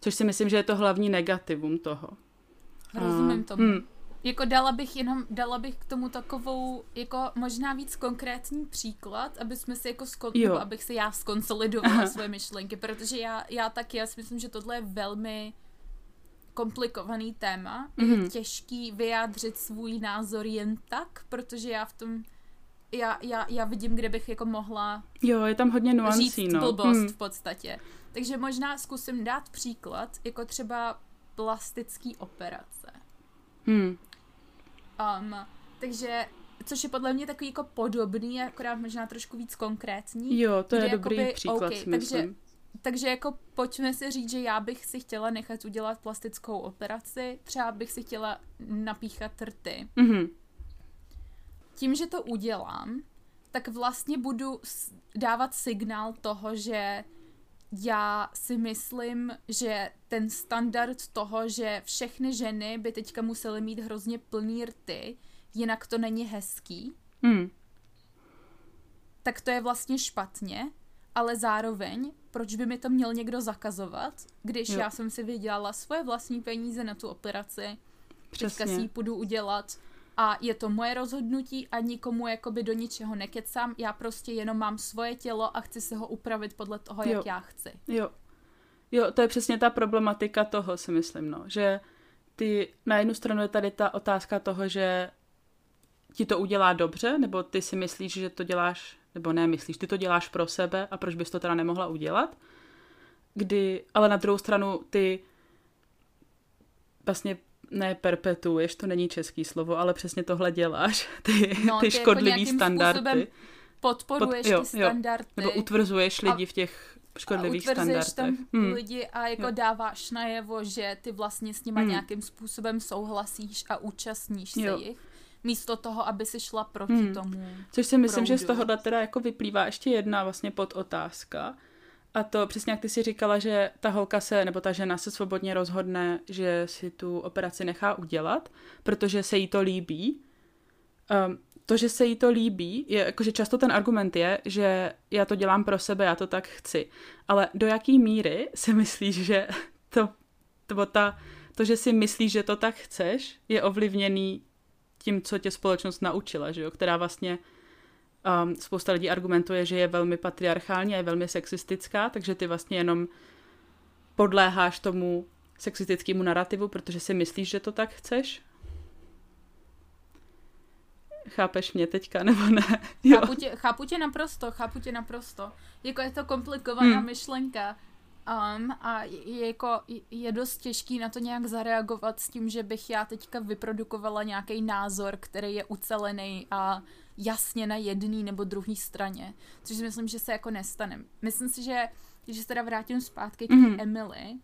Což si myslím, že je to hlavní negativum toho. Rozumím tomu. Hmm. Jako dala bych jenom, dala bych k tomu takovou, jako možná víc konkrétní příklad, aby jsme si jako, skon, nebo abych si já skonsolidovala svoje myšlenky, protože já, já taky, já si myslím, že tohle je velmi komplikovaný téma. Mm-hmm. Je mhm. těžký vyjádřit svůj názor jen tak, protože já v tom já, já, já vidím, kde bych jako mohla Jo, je tam hodně nuancí, říct no. blbost hmm. v podstatě. Takže možná zkusím dát příklad, jako třeba plastický operace. Hmm. Um, takže, což je podle mě takový jako podobný, akorát možná trošku víc konkrétní. Jo, to je dobrý jakoby, příklad, okay, myslím. Takže, takže jako pojďme si říct, že já bych si chtěla nechat udělat plastickou operaci, třeba bych si chtěla napíchat rty. Mm-hmm. Tím, že to udělám, tak vlastně budu dávat signál toho, že já si myslím, že ten standard toho, že všechny ženy by teďka musely mít hrozně plný rty, jinak to není hezký, hmm. tak to je vlastně špatně, ale zároveň, proč by mi to měl někdo zakazovat, když jo. já jsem si vydělala svoje vlastní peníze na tu operaci, Přesně. teďka si ji půjdu udělat a je to moje rozhodnutí a nikomu jakoby do ničeho nekecám, já prostě jenom mám svoje tělo a chci se ho upravit podle toho, jo. jak já chci. Jo. Jo, to je přesně ta problematika toho, si myslím, no, že ty, na jednu stranu je tady ta otázka toho, že ti to udělá dobře, nebo ty si myslíš, že to děláš, nebo ne myslíš, ty to děláš pro sebe a proč bys to teda nemohla udělat, kdy, ale na druhou stranu ty vlastně ne perpetuuješ, to není český slovo, ale přesně tohle děláš, [LAUGHS] ty, no, ty, ty škodlivý jako standardy. podporuješ Pod, jo, ty standardy. Jo, nebo utvrzuješ lidi v těch škodlivých a standardech. tam hmm. lidi a jako jo. dáváš najevo, že ty vlastně s nima hmm. nějakým způsobem souhlasíš a účastníš se jo. jich místo toho, aby si šla proti hmm. tomu Což si myslím, proudu. že z tohohle teda jako vyplývá ještě jedna vlastně podotázka, a to přesně jak ty si říkala, že ta holka se, nebo ta žena se svobodně rozhodne, že si tu operaci nechá udělat, protože se jí to líbí. Um, to, že se jí to líbí, je, jakože často ten argument je, že já to dělám pro sebe, já to tak chci. Ale do jaký míry si [LAUGHS] myslíš, že to, to, ta, to, že si myslíš, že to tak chceš, je ovlivněný tím, co tě společnost naučila, že jo? která vlastně um, spousta lidí argumentuje, že je velmi patriarchální a je velmi sexistická, takže ty vlastně jenom podléháš tomu sexistickému narrativu, protože si myslíš, že to tak chceš? Chápeš mě teďka, nebo ne? Jo. Chápu, tě, chápu tě naprosto, chápu tě naprosto. Jako je to komplikovaná hmm. myšlenka. Um, a je, jako, je dost těžký na to nějak zareagovat s tím, že bych já teďka vyprodukovala nějaký názor, který je ucelený a jasně na jedné nebo druhé straně, což si myslím, že se jako nestane. Myslím si, že když se teda vrátím zpátky k mm-hmm. Emily,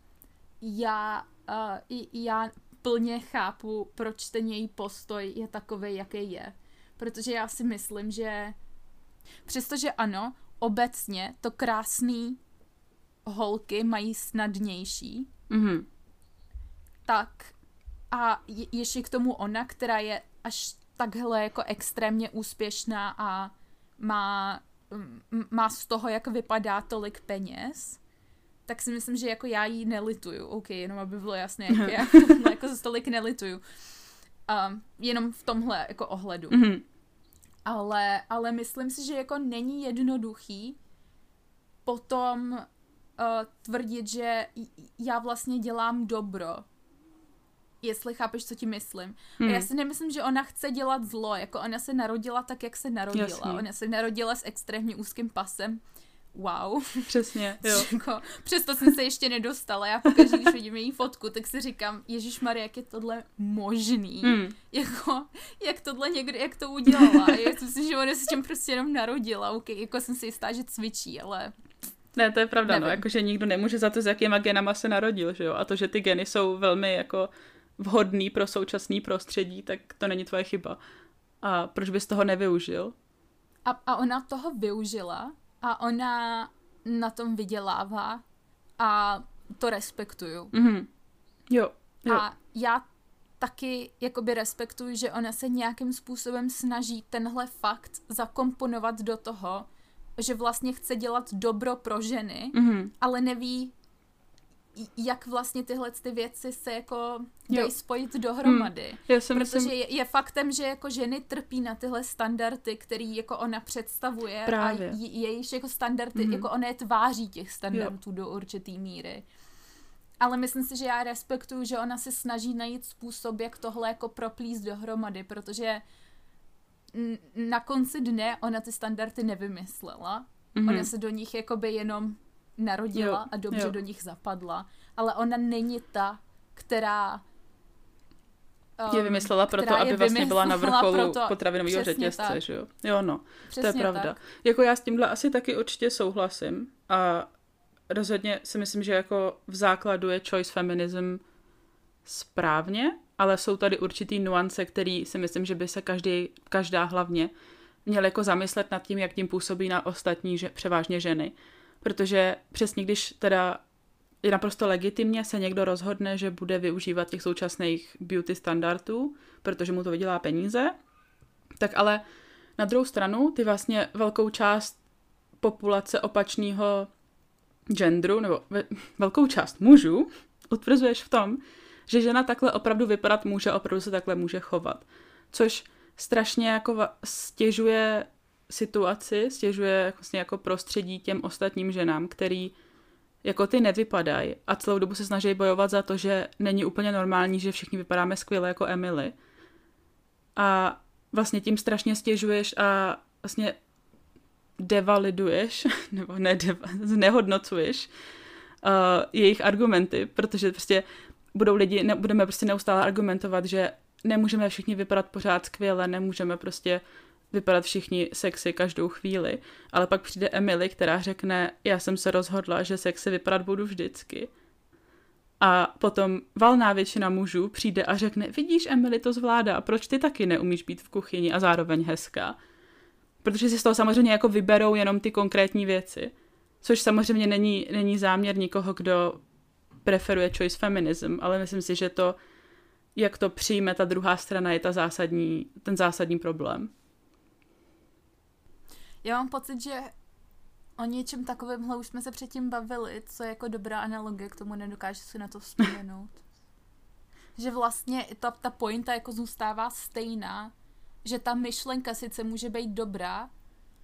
já, uh, já plně chápu, proč ten její postoj je takový, jaký je. Protože já si myslím, že přestože ano, obecně to krásný holky mají snadnější, mm-hmm. tak a je, ještě k tomu ona, která je až takhle jako extrémně úspěšná a má, má z toho, jak vypadá tolik peněz, tak si myslím, že jako já jí nelituju. OK, jenom aby bylo jasné, jak já jako za tolik nelituju. Um, jenom v tomhle jako ohledu. Mm-hmm. Ale, ale myslím si, že jako není jednoduchý potom uh, tvrdit, že já vlastně dělám dobro jestli chápeš, co ti myslím. Hmm. A já hmm. si nemyslím, že ona chce dělat zlo, jako ona se narodila tak, jak se narodila. Jasně. Ona se narodila s extrémně úzkým pasem. Wow. Přesně, [LAUGHS] jo. jako, přesto jsem se ještě nedostala. Já pokaždé, když vidím její fotku, tak si říkám, Ježíš Maria, jak je tohle možný. Hmm. Jako, jak tohle někdy, jak to udělala. Já myslím, že ona se s tím prostě jenom narodila. Okay, jako jsem si jistá, že cvičí, ale ne, to je pravda, no, Nevím. no, jakože nikdo nemůže za to, s jakýma genama se narodil, že jo, a to, že ty geny jsou velmi jako vhodný pro současný prostředí, tak to není tvoje chyba. A proč bys toho nevyužil? A, a ona toho využila a ona na tom vydělává a to respektuju. Mm-hmm. Jo, jo. A já taky jakoby respektuju, že ona se nějakým způsobem snaží tenhle fakt zakomponovat do toho, že vlastně chce dělat dobro pro ženy, mm-hmm. ale neví, jak vlastně tyhle ty věci se jako dají spojit dohromady. Hmm. Já si Protože je, je faktem, že jako ženy trpí na tyhle standardy, který jako ona představuje Právě. a jejíž jako standardy, hmm. jako ona je tváří těch standardů jo. do určitý míry. Ale myslím si, že já respektuju, že ona se snaží najít způsob, jak tohle jako proplíst dohromady, protože na konci dne ona ty standardy nevymyslela. Mm-hmm. Ona se do nich jakoby jenom narodila jo, a dobře jo. do nich zapadla, ale ona není ta, která um, je vymyslela proto, aby vlastně byla na vrcholu potravinového řetězce, že jo? Jo, no, přesně to je pravda. Tak. Jako já s tímhle asi taky určitě souhlasím a rozhodně si myslím, že jako v základu je choice feminism správně, ale jsou tady určitý nuance, který si myslím, že by se každý, každá hlavně měl jako zamyslet nad tím, jak tím působí na ostatní, že, převážně ženy. Protože přesně když teda je naprosto legitimně se někdo rozhodne, že bude využívat těch současných beauty standardů, protože mu to vydělá peníze, tak ale na druhou stranu ty vlastně velkou část populace opačného genderu, nebo velkou část mužů, utvrzuješ v tom, že žena takhle opravdu vypadat může, opravdu se takhle může chovat. Což strašně jako stěžuje situaci, stěžuje vlastně jako prostředí těm ostatním ženám, který jako ty nevypadají a celou dobu se snaží bojovat za to, že není úplně normální, že všichni vypadáme skvěle jako Emily. A vlastně tím strašně stěžuješ a vlastně devaliduješ, [LAUGHS] nebo ne, deva, znehodnocuješ uh, jejich argumenty, protože prostě budou lidi, ne, budeme prostě neustále argumentovat, že nemůžeme všichni vypadat pořád skvěle, nemůžeme prostě vypadat všichni sexy každou chvíli, ale pak přijde Emily, která řekne, já jsem se rozhodla, že sexy vypadat budu vždycky. A potom valná většina mužů přijde a řekne, vidíš, Emily to zvládá, proč ty taky neumíš být v kuchyni a zároveň hezká? Protože si z toho samozřejmě jako vyberou jenom ty konkrétní věci. Což samozřejmě není, není záměr nikoho, kdo preferuje choice feminism, ale myslím si, že to, jak to přijme ta druhá strana, je ta zásadní, ten zásadní problém. Já mám pocit, že o něčem takovémhle už jsme se předtím bavili, co je jako dobrá analogie, k tomu nedokážu si na to vzpomenout. [LAUGHS] že vlastně ta, ta pointa jako zůstává stejná, že ta myšlenka sice může být dobrá,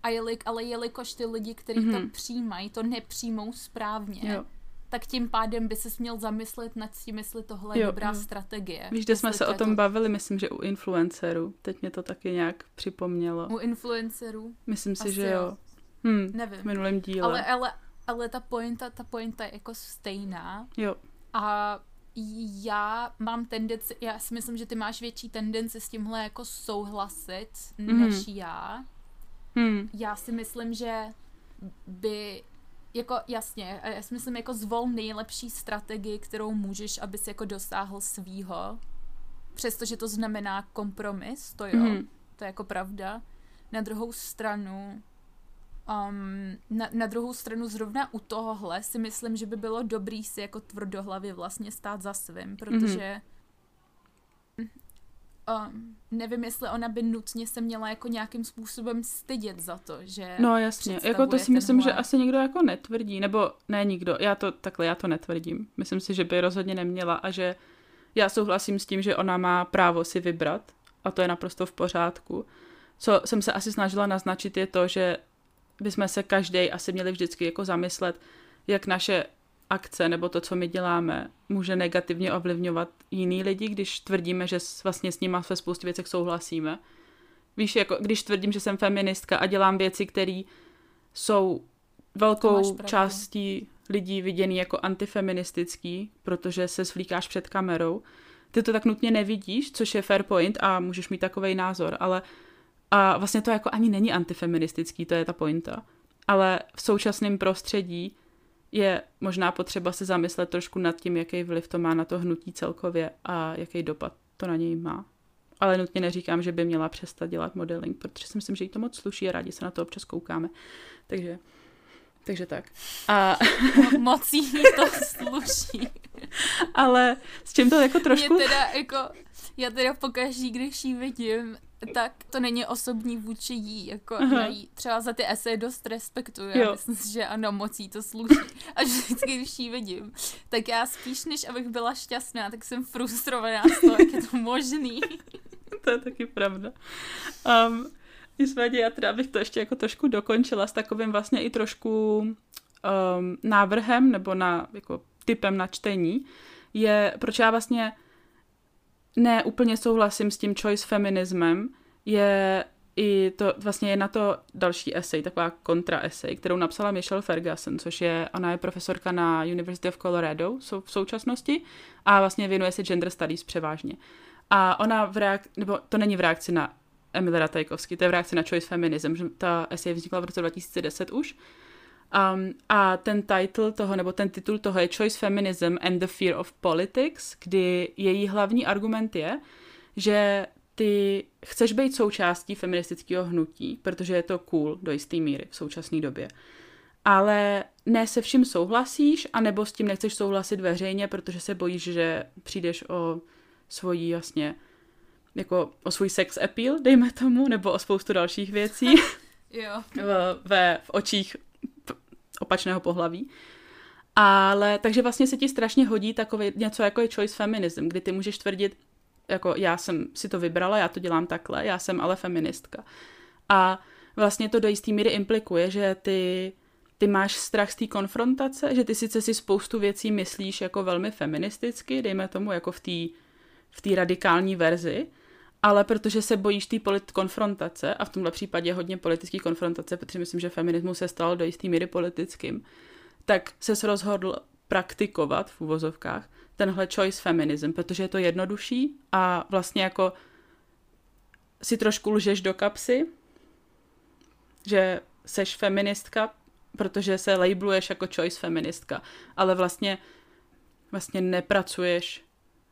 a jelik, ale jelikož ty lidi, kteří mm-hmm. to mhm. přijímají, to nepřijmou správně, jo. Tak tím pádem by se měl zamyslet nad tím, jestli tohle je jo, dobrá jo. strategie. Víš, že jsme se o tom to... bavili, myslím, že u influencerů. Teď mě to taky nějak připomnělo. U influencerů? Myslím si, Asi že jo. Hm, Nevím. V minulém díle. Ale, ale, ale ta pointa, ta pointa je jako stejná. Jo. A já mám tendenci, já si myslím, že ty máš větší tendenci s tímhle jako souhlasit mm. než já. Mm. Já si myslím, že by jako jasně, já si myslím jako zvol nejlepší strategii, kterou můžeš, abys jako dosáhl svýho. Přestože to znamená kompromis, to jo, mm. to je jako pravda. Na druhou stranu Um, na, na druhou stranu zrovna u tohohle si myslím, že by bylo dobrý si jako tvrdohlavě vlastně stát za svým, protože mm-hmm. Um, nevím, jestli ona by nutně se měla jako nějakým způsobem stydět za to, že No jasně, jako to si myslím, že asi nikdo jako netvrdí, nebo ne nikdo, já to takhle, já to netvrdím. Myslím si, že by rozhodně neměla a že já souhlasím s tím, že ona má právo si vybrat a to je naprosto v pořádku. Co jsem se asi snažila naznačit je to, že bychom se každý asi měli vždycky jako zamyslet, jak naše akce nebo to, co my děláme, může negativně ovlivňovat jiný lidi, když tvrdíme, že vlastně s nimi ve spoustě věcech souhlasíme. Víš, jako když tvrdím, že jsem feministka a dělám věci, které jsou velkou částí lidí viděný jako antifeministický, protože se svlíkáš před kamerou, ty to tak nutně nevidíš, což je fair point a můžeš mít takový názor, ale a vlastně to jako ani není antifeministický, to je ta pointa. Ale v současném prostředí je možná potřeba se zamyslet trošku nad tím, jaký vliv to má na to hnutí celkově a jaký dopad to na něj má. Ale nutně neříkám, že by měla přestat dělat modeling, protože si myslím, že jí to moc sluší a rádi se na to občas koukáme. Takže Takže tak. A... [LAUGHS] Mocí to sluší. [LAUGHS] Ale s čím to jako trošku... Mě teda jako, já teda pokaždý, když ji vidím, tak to není osobní vůči jí, jako Aha. já jí třeba za ty esej dost respektuju, já myslím si, že ano, mocí to sluší. [LAUGHS] A vždycky, když ji vidím, tak já spíš, než abych byla šťastná, tak jsem frustrovaná z toho, jak je to možný. [LAUGHS] to je taky pravda. Um, nicméně já teda bych to ještě jako trošku dokončila s takovým vlastně i trošku um, návrhem nebo na, jako typem na čtení, je, proč já vlastně ne úplně souhlasím s tím choice feminismem, je i to vlastně je na to další esej, taková kontra esej, kterou napsala Michelle Ferguson, což je, ona je profesorka na University of Colorado v současnosti a vlastně věnuje se gender studies převážně. A ona v reak- nebo to není v reakci na Emily Ratajkovský, to je v reakci na choice feminism, že ta esej vznikla v roce 2010 už. Um, a ten title toho, nebo ten titul toho je Choice Feminism and the Fear of Politics, kdy její hlavní argument je, že ty chceš být součástí feministického hnutí, protože je to cool do jisté míry v současné době. Ale ne se vším souhlasíš, anebo s tím nechceš souhlasit veřejně, protože se bojíš, že přijdeš o svojí vlastně jako o svůj sex appeal, dejme tomu, nebo o spoustu dalších věcí [LAUGHS] jo. v, [LAUGHS] ve, v očích opačného pohlaví. Ale takže vlastně se ti strašně hodí takové něco jako je choice feminism, kdy ty můžeš tvrdit, jako já jsem si to vybrala, já to dělám takhle, já jsem ale feministka. A vlastně to do jisté míry implikuje, že ty, ty máš strach z té konfrontace, že ty sice si spoustu věcí myslíš jako velmi feministicky, dejme tomu jako v té v té radikální verzi, ale protože se bojíš té polit konfrontace, a v tomhle případě hodně politické konfrontace, protože myslím, že feminismus se stal do jisté míry politickým, tak se rozhodl praktikovat v uvozovkách tenhle choice feminism, protože je to jednodušší a vlastně jako si trošku lžeš do kapsy, že seš feministka, protože se labeluješ jako choice feministka, ale vlastně vlastně nepracuješ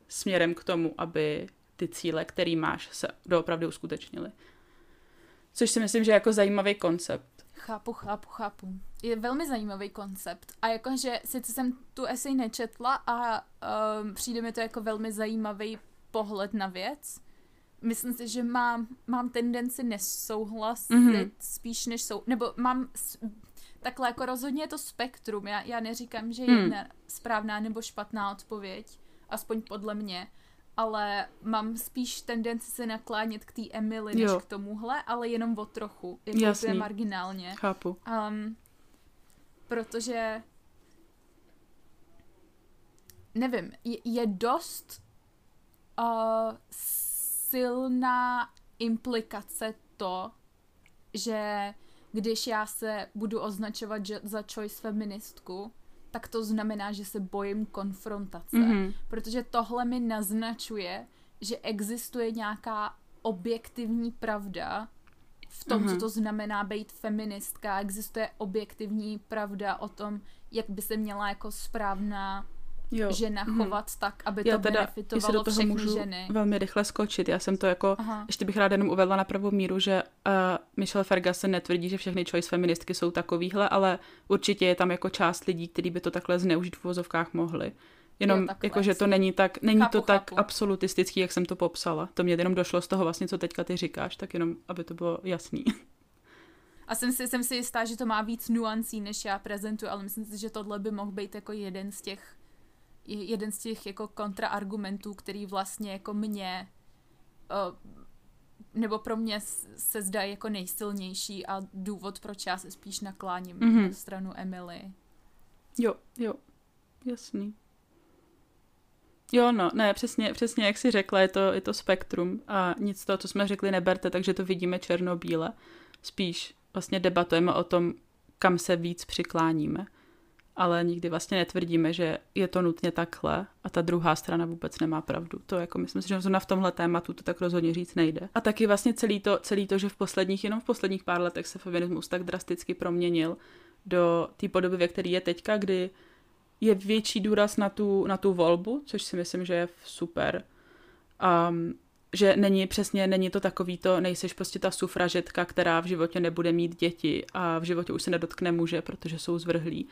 směrem k tomu, aby ty cíle, který máš, se doopravdy uskutečnily. Což si myslím, že je jako zajímavý koncept. Chápu, chápu, chápu. Je velmi zajímavý koncept. A jakože sice jsem tu esej nečetla a um, přijde mi to jako velmi zajímavý pohled na věc. Myslím si, že mám, mám tendenci nesouhlasit mm-hmm. spíš než sou... Nebo mám... Takhle jako rozhodně je to spektrum. Já, já neříkám, že je hmm. jedna správná nebo špatná odpověď. Aspoň podle mě ale mám spíš tendenci se naklánět k té Emily, než jo. k tomuhle, ale jenom o trochu. Jako Jasný. marginálně. Chápu. Um, protože nevím, je, je dost uh, silná implikace to, že když já se budu označovat za choice feministku, tak to znamená, že se bojím konfrontace. Mm-hmm. Protože tohle mi naznačuje, že existuje nějaká objektivní pravda v tom, mm-hmm. co mhm. to znamená být feministka. Existuje objektivní pravda o tom, jak by se měla jako správná jo. žena mhm. chovat hmm. tak, aby Já to teda, benefitovalo do toho všechny můžu ženy. velmi rychle skočit. Já jsem to jako, Aha. ještě bych ráda jenom uvedla na pravou míru, že uh, Michelle Ferguson netvrdí, že všechny choice feministky jsou takovýhle, ale určitě je tam jako část lidí, kteří by to takhle zneužít v vozovkách mohli. Jenom, jo, jako, že to není tak, není chápu, to tak chápu. absolutistický, jak jsem to popsala. To mě jenom došlo z toho vlastně, co teďka ty říkáš, tak jenom, aby to bylo jasný. A jsem si, jsem si jistá, že to má víc nuancí, než já prezentuji, ale myslím si, že tohle by mohl být jako jeden z těch jeden z těch jako kontraargumentů, který vlastně jako mě uh, nebo pro mě se zdá jako nejsilnější a důvod, proč já se spíš nakláním mm-hmm. na stranu Emily. Jo, jo, jasný. Jo, no, ne, přesně, přesně jak jsi řekla, je to, je to spektrum a nic z toho, co jsme řekli, neberte, takže to vidíme černobíle. Spíš vlastně debatujeme o tom, kam se víc přikláníme ale nikdy vlastně netvrdíme, že je to nutně takhle a ta druhá strana vůbec nemá pravdu. To jako myslím si, že zrovna v tomhle tématu to tak rozhodně říct nejde. A taky vlastně celý to, celý to, že v posledních, jenom v posledních pár letech se feminismus tak drasticky proměnil do té podoby, ve které je teďka, kdy je větší důraz na tu, na tu volbu, což si myslím, že je super. Um, že není přesně, není to takový to, nejseš prostě ta sufražetka, která v životě nebude mít děti a v životě už se nedotkne muže, protože jsou zvrhlí.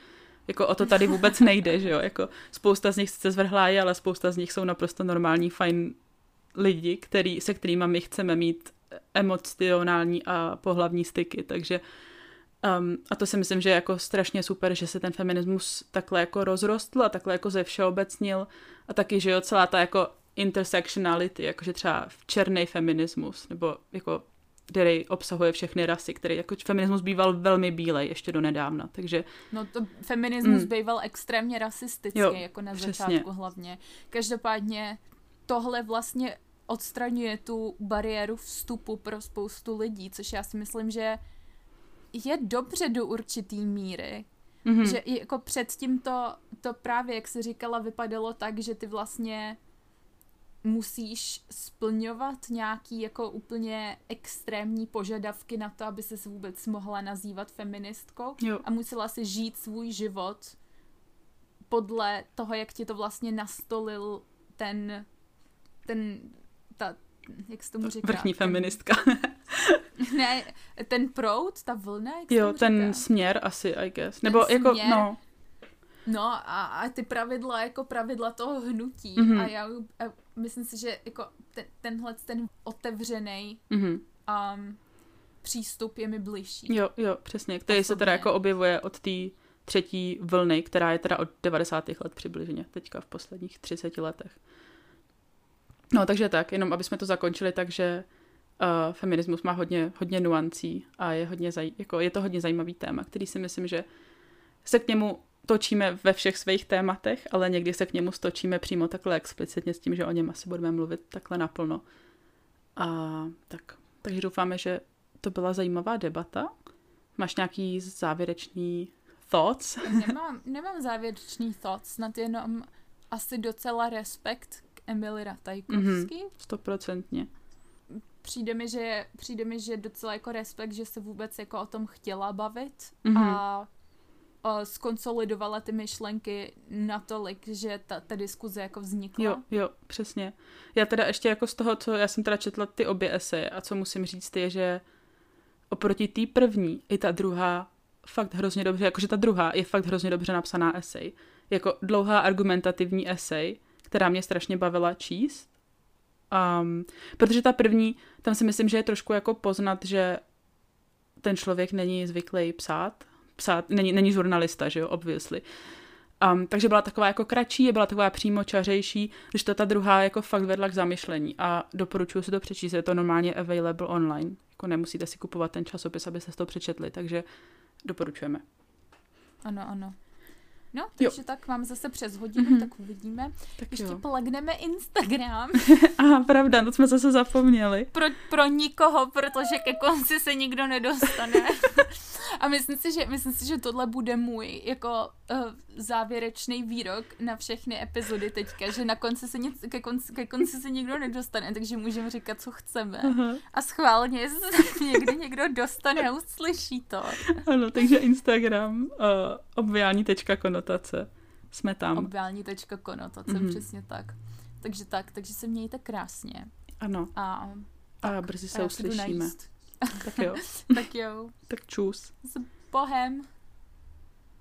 Jako o to tady vůbec nejde, že jo, jako spousta z nich sice zvrhlá je, ale spousta z nich jsou naprosto normální, fajn lidi, který, se kterými my chceme mít emocionální a pohlavní styky, takže um, a to si myslím, že je jako strašně super, že se ten feminismus takhle jako rozrostl a takhle jako ze všeobecnil a taky, že jo, celá ta jako intersectionality, jakože třeba černý feminismus, nebo jako který obsahuje všechny rasy, který jako feminismus býval velmi bílej ještě do nedávna, takže... No to feminismus mm. býval extrémně rasistický, jo, jako na přesně. začátku hlavně. Každopádně tohle vlastně odstraňuje tu bariéru vstupu pro spoustu lidí, což já si myslím, že je dobře do určitý míry. Mm-hmm. Že jako předtím to, to právě, jak se říkala, vypadalo tak, že ty vlastně musíš splňovat nějaký jako úplně extrémní požadavky na to, aby se vůbec mohla nazývat feministkou jo. a musela si žít svůj život podle toho, jak ti to vlastně nastolil ten, ten, ta, jak se tomu říká? Vrchní feministka. [LAUGHS] ne, ten proud, ta vlna, jak Jo, ten říká? směr asi, I guess. Nebo ten jako, směr, no. No a, a ty pravidla jako pravidla toho hnutí mm-hmm. a já a myslím si, že jako ten, tenhle ten otevřený mm-hmm. um, přístup je mi blížší. Jo, jo, přesně, který Osobně. se teda jako objevuje od té třetí vlny, která je teda od 90. let přibližně, teďka v posledních 30 letech. No, takže tak, jenom aby jsme to zakončili, takže uh, feminismus má hodně, hodně nuancí a je, hodně zaj, jako, je to hodně zajímavý téma, který si myslím, že se k němu točíme ve všech svých tématech, ale někdy se k němu stočíme přímo takhle explicitně s tím, že o něm asi budeme mluvit takhle naplno. A tak, takže doufáme, že to byla zajímavá debata. Máš nějaký závěrečný thoughts? [LAUGHS] Nemám, nemám závěrečný thoughts, snad jenom asi docela respekt k Emily Ratajkovský. Mm-hmm, stoprocentně. Přijde mi, že, přijde mi, že docela jako respekt, že se vůbec jako o tom chtěla bavit mm-hmm. a skonsolidovala ty myšlenky natolik, že ta, ta diskuze jako vznikla. Jo, jo, přesně. Já teda ještě jako z toho, co já jsem teda četla ty obě eseje a co musím říct je, že oproti té první i ta druhá fakt hrozně dobře, jakože ta druhá je fakt hrozně dobře napsaná esej. Jako dlouhá argumentativní esej, která mě strašně bavila číst. Um, protože ta první, tam si myslím, že je trošku jako poznat, že ten člověk není zvyklý psát psát, není, není žurnalista, že jo, obviously. Um, takže byla taková jako kratší, byla taková přímočařejší, když to ta druhá jako fakt vedla k zamyšlení a doporučuji si to přečíst, je to normálně available online, jako nemusíte si kupovat ten časopis, abyste to přečetli, takže doporučujeme. Ano, ano. No, takže jo. tak máme zase přes hodinu, mm-hmm. tak uvidíme. Tak Ještě jo. plagneme Instagram. [LAUGHS] Aha, pravda, to jsme zase zapomněli. Pro, pro nikoho, protože ke konci se nikdo nedostane. [LAUGHS] A myslím si, že, myslím si, že tohle bude můj jako uh, závěrečný výrok na všechny epizody teďka, že na konci se nic, ke, konci, ke konci se nikdo nedostane, takže můžeme říkat, co chceme. Uh-huh. A schválně, jestli se [LAUGHS] někdy někdo dostane a uslyší to. Ano, takže Instagram uh, obviální tečka konotace. Jsme tam. Obviální tečka konotace, uh-huh. přesně tak. Takže tak, takže se mějte krásně. Ano. A, a brzy se uslyšíme. Tak jo. [LAUGHS] tak jo. Tak čus. S Bohem.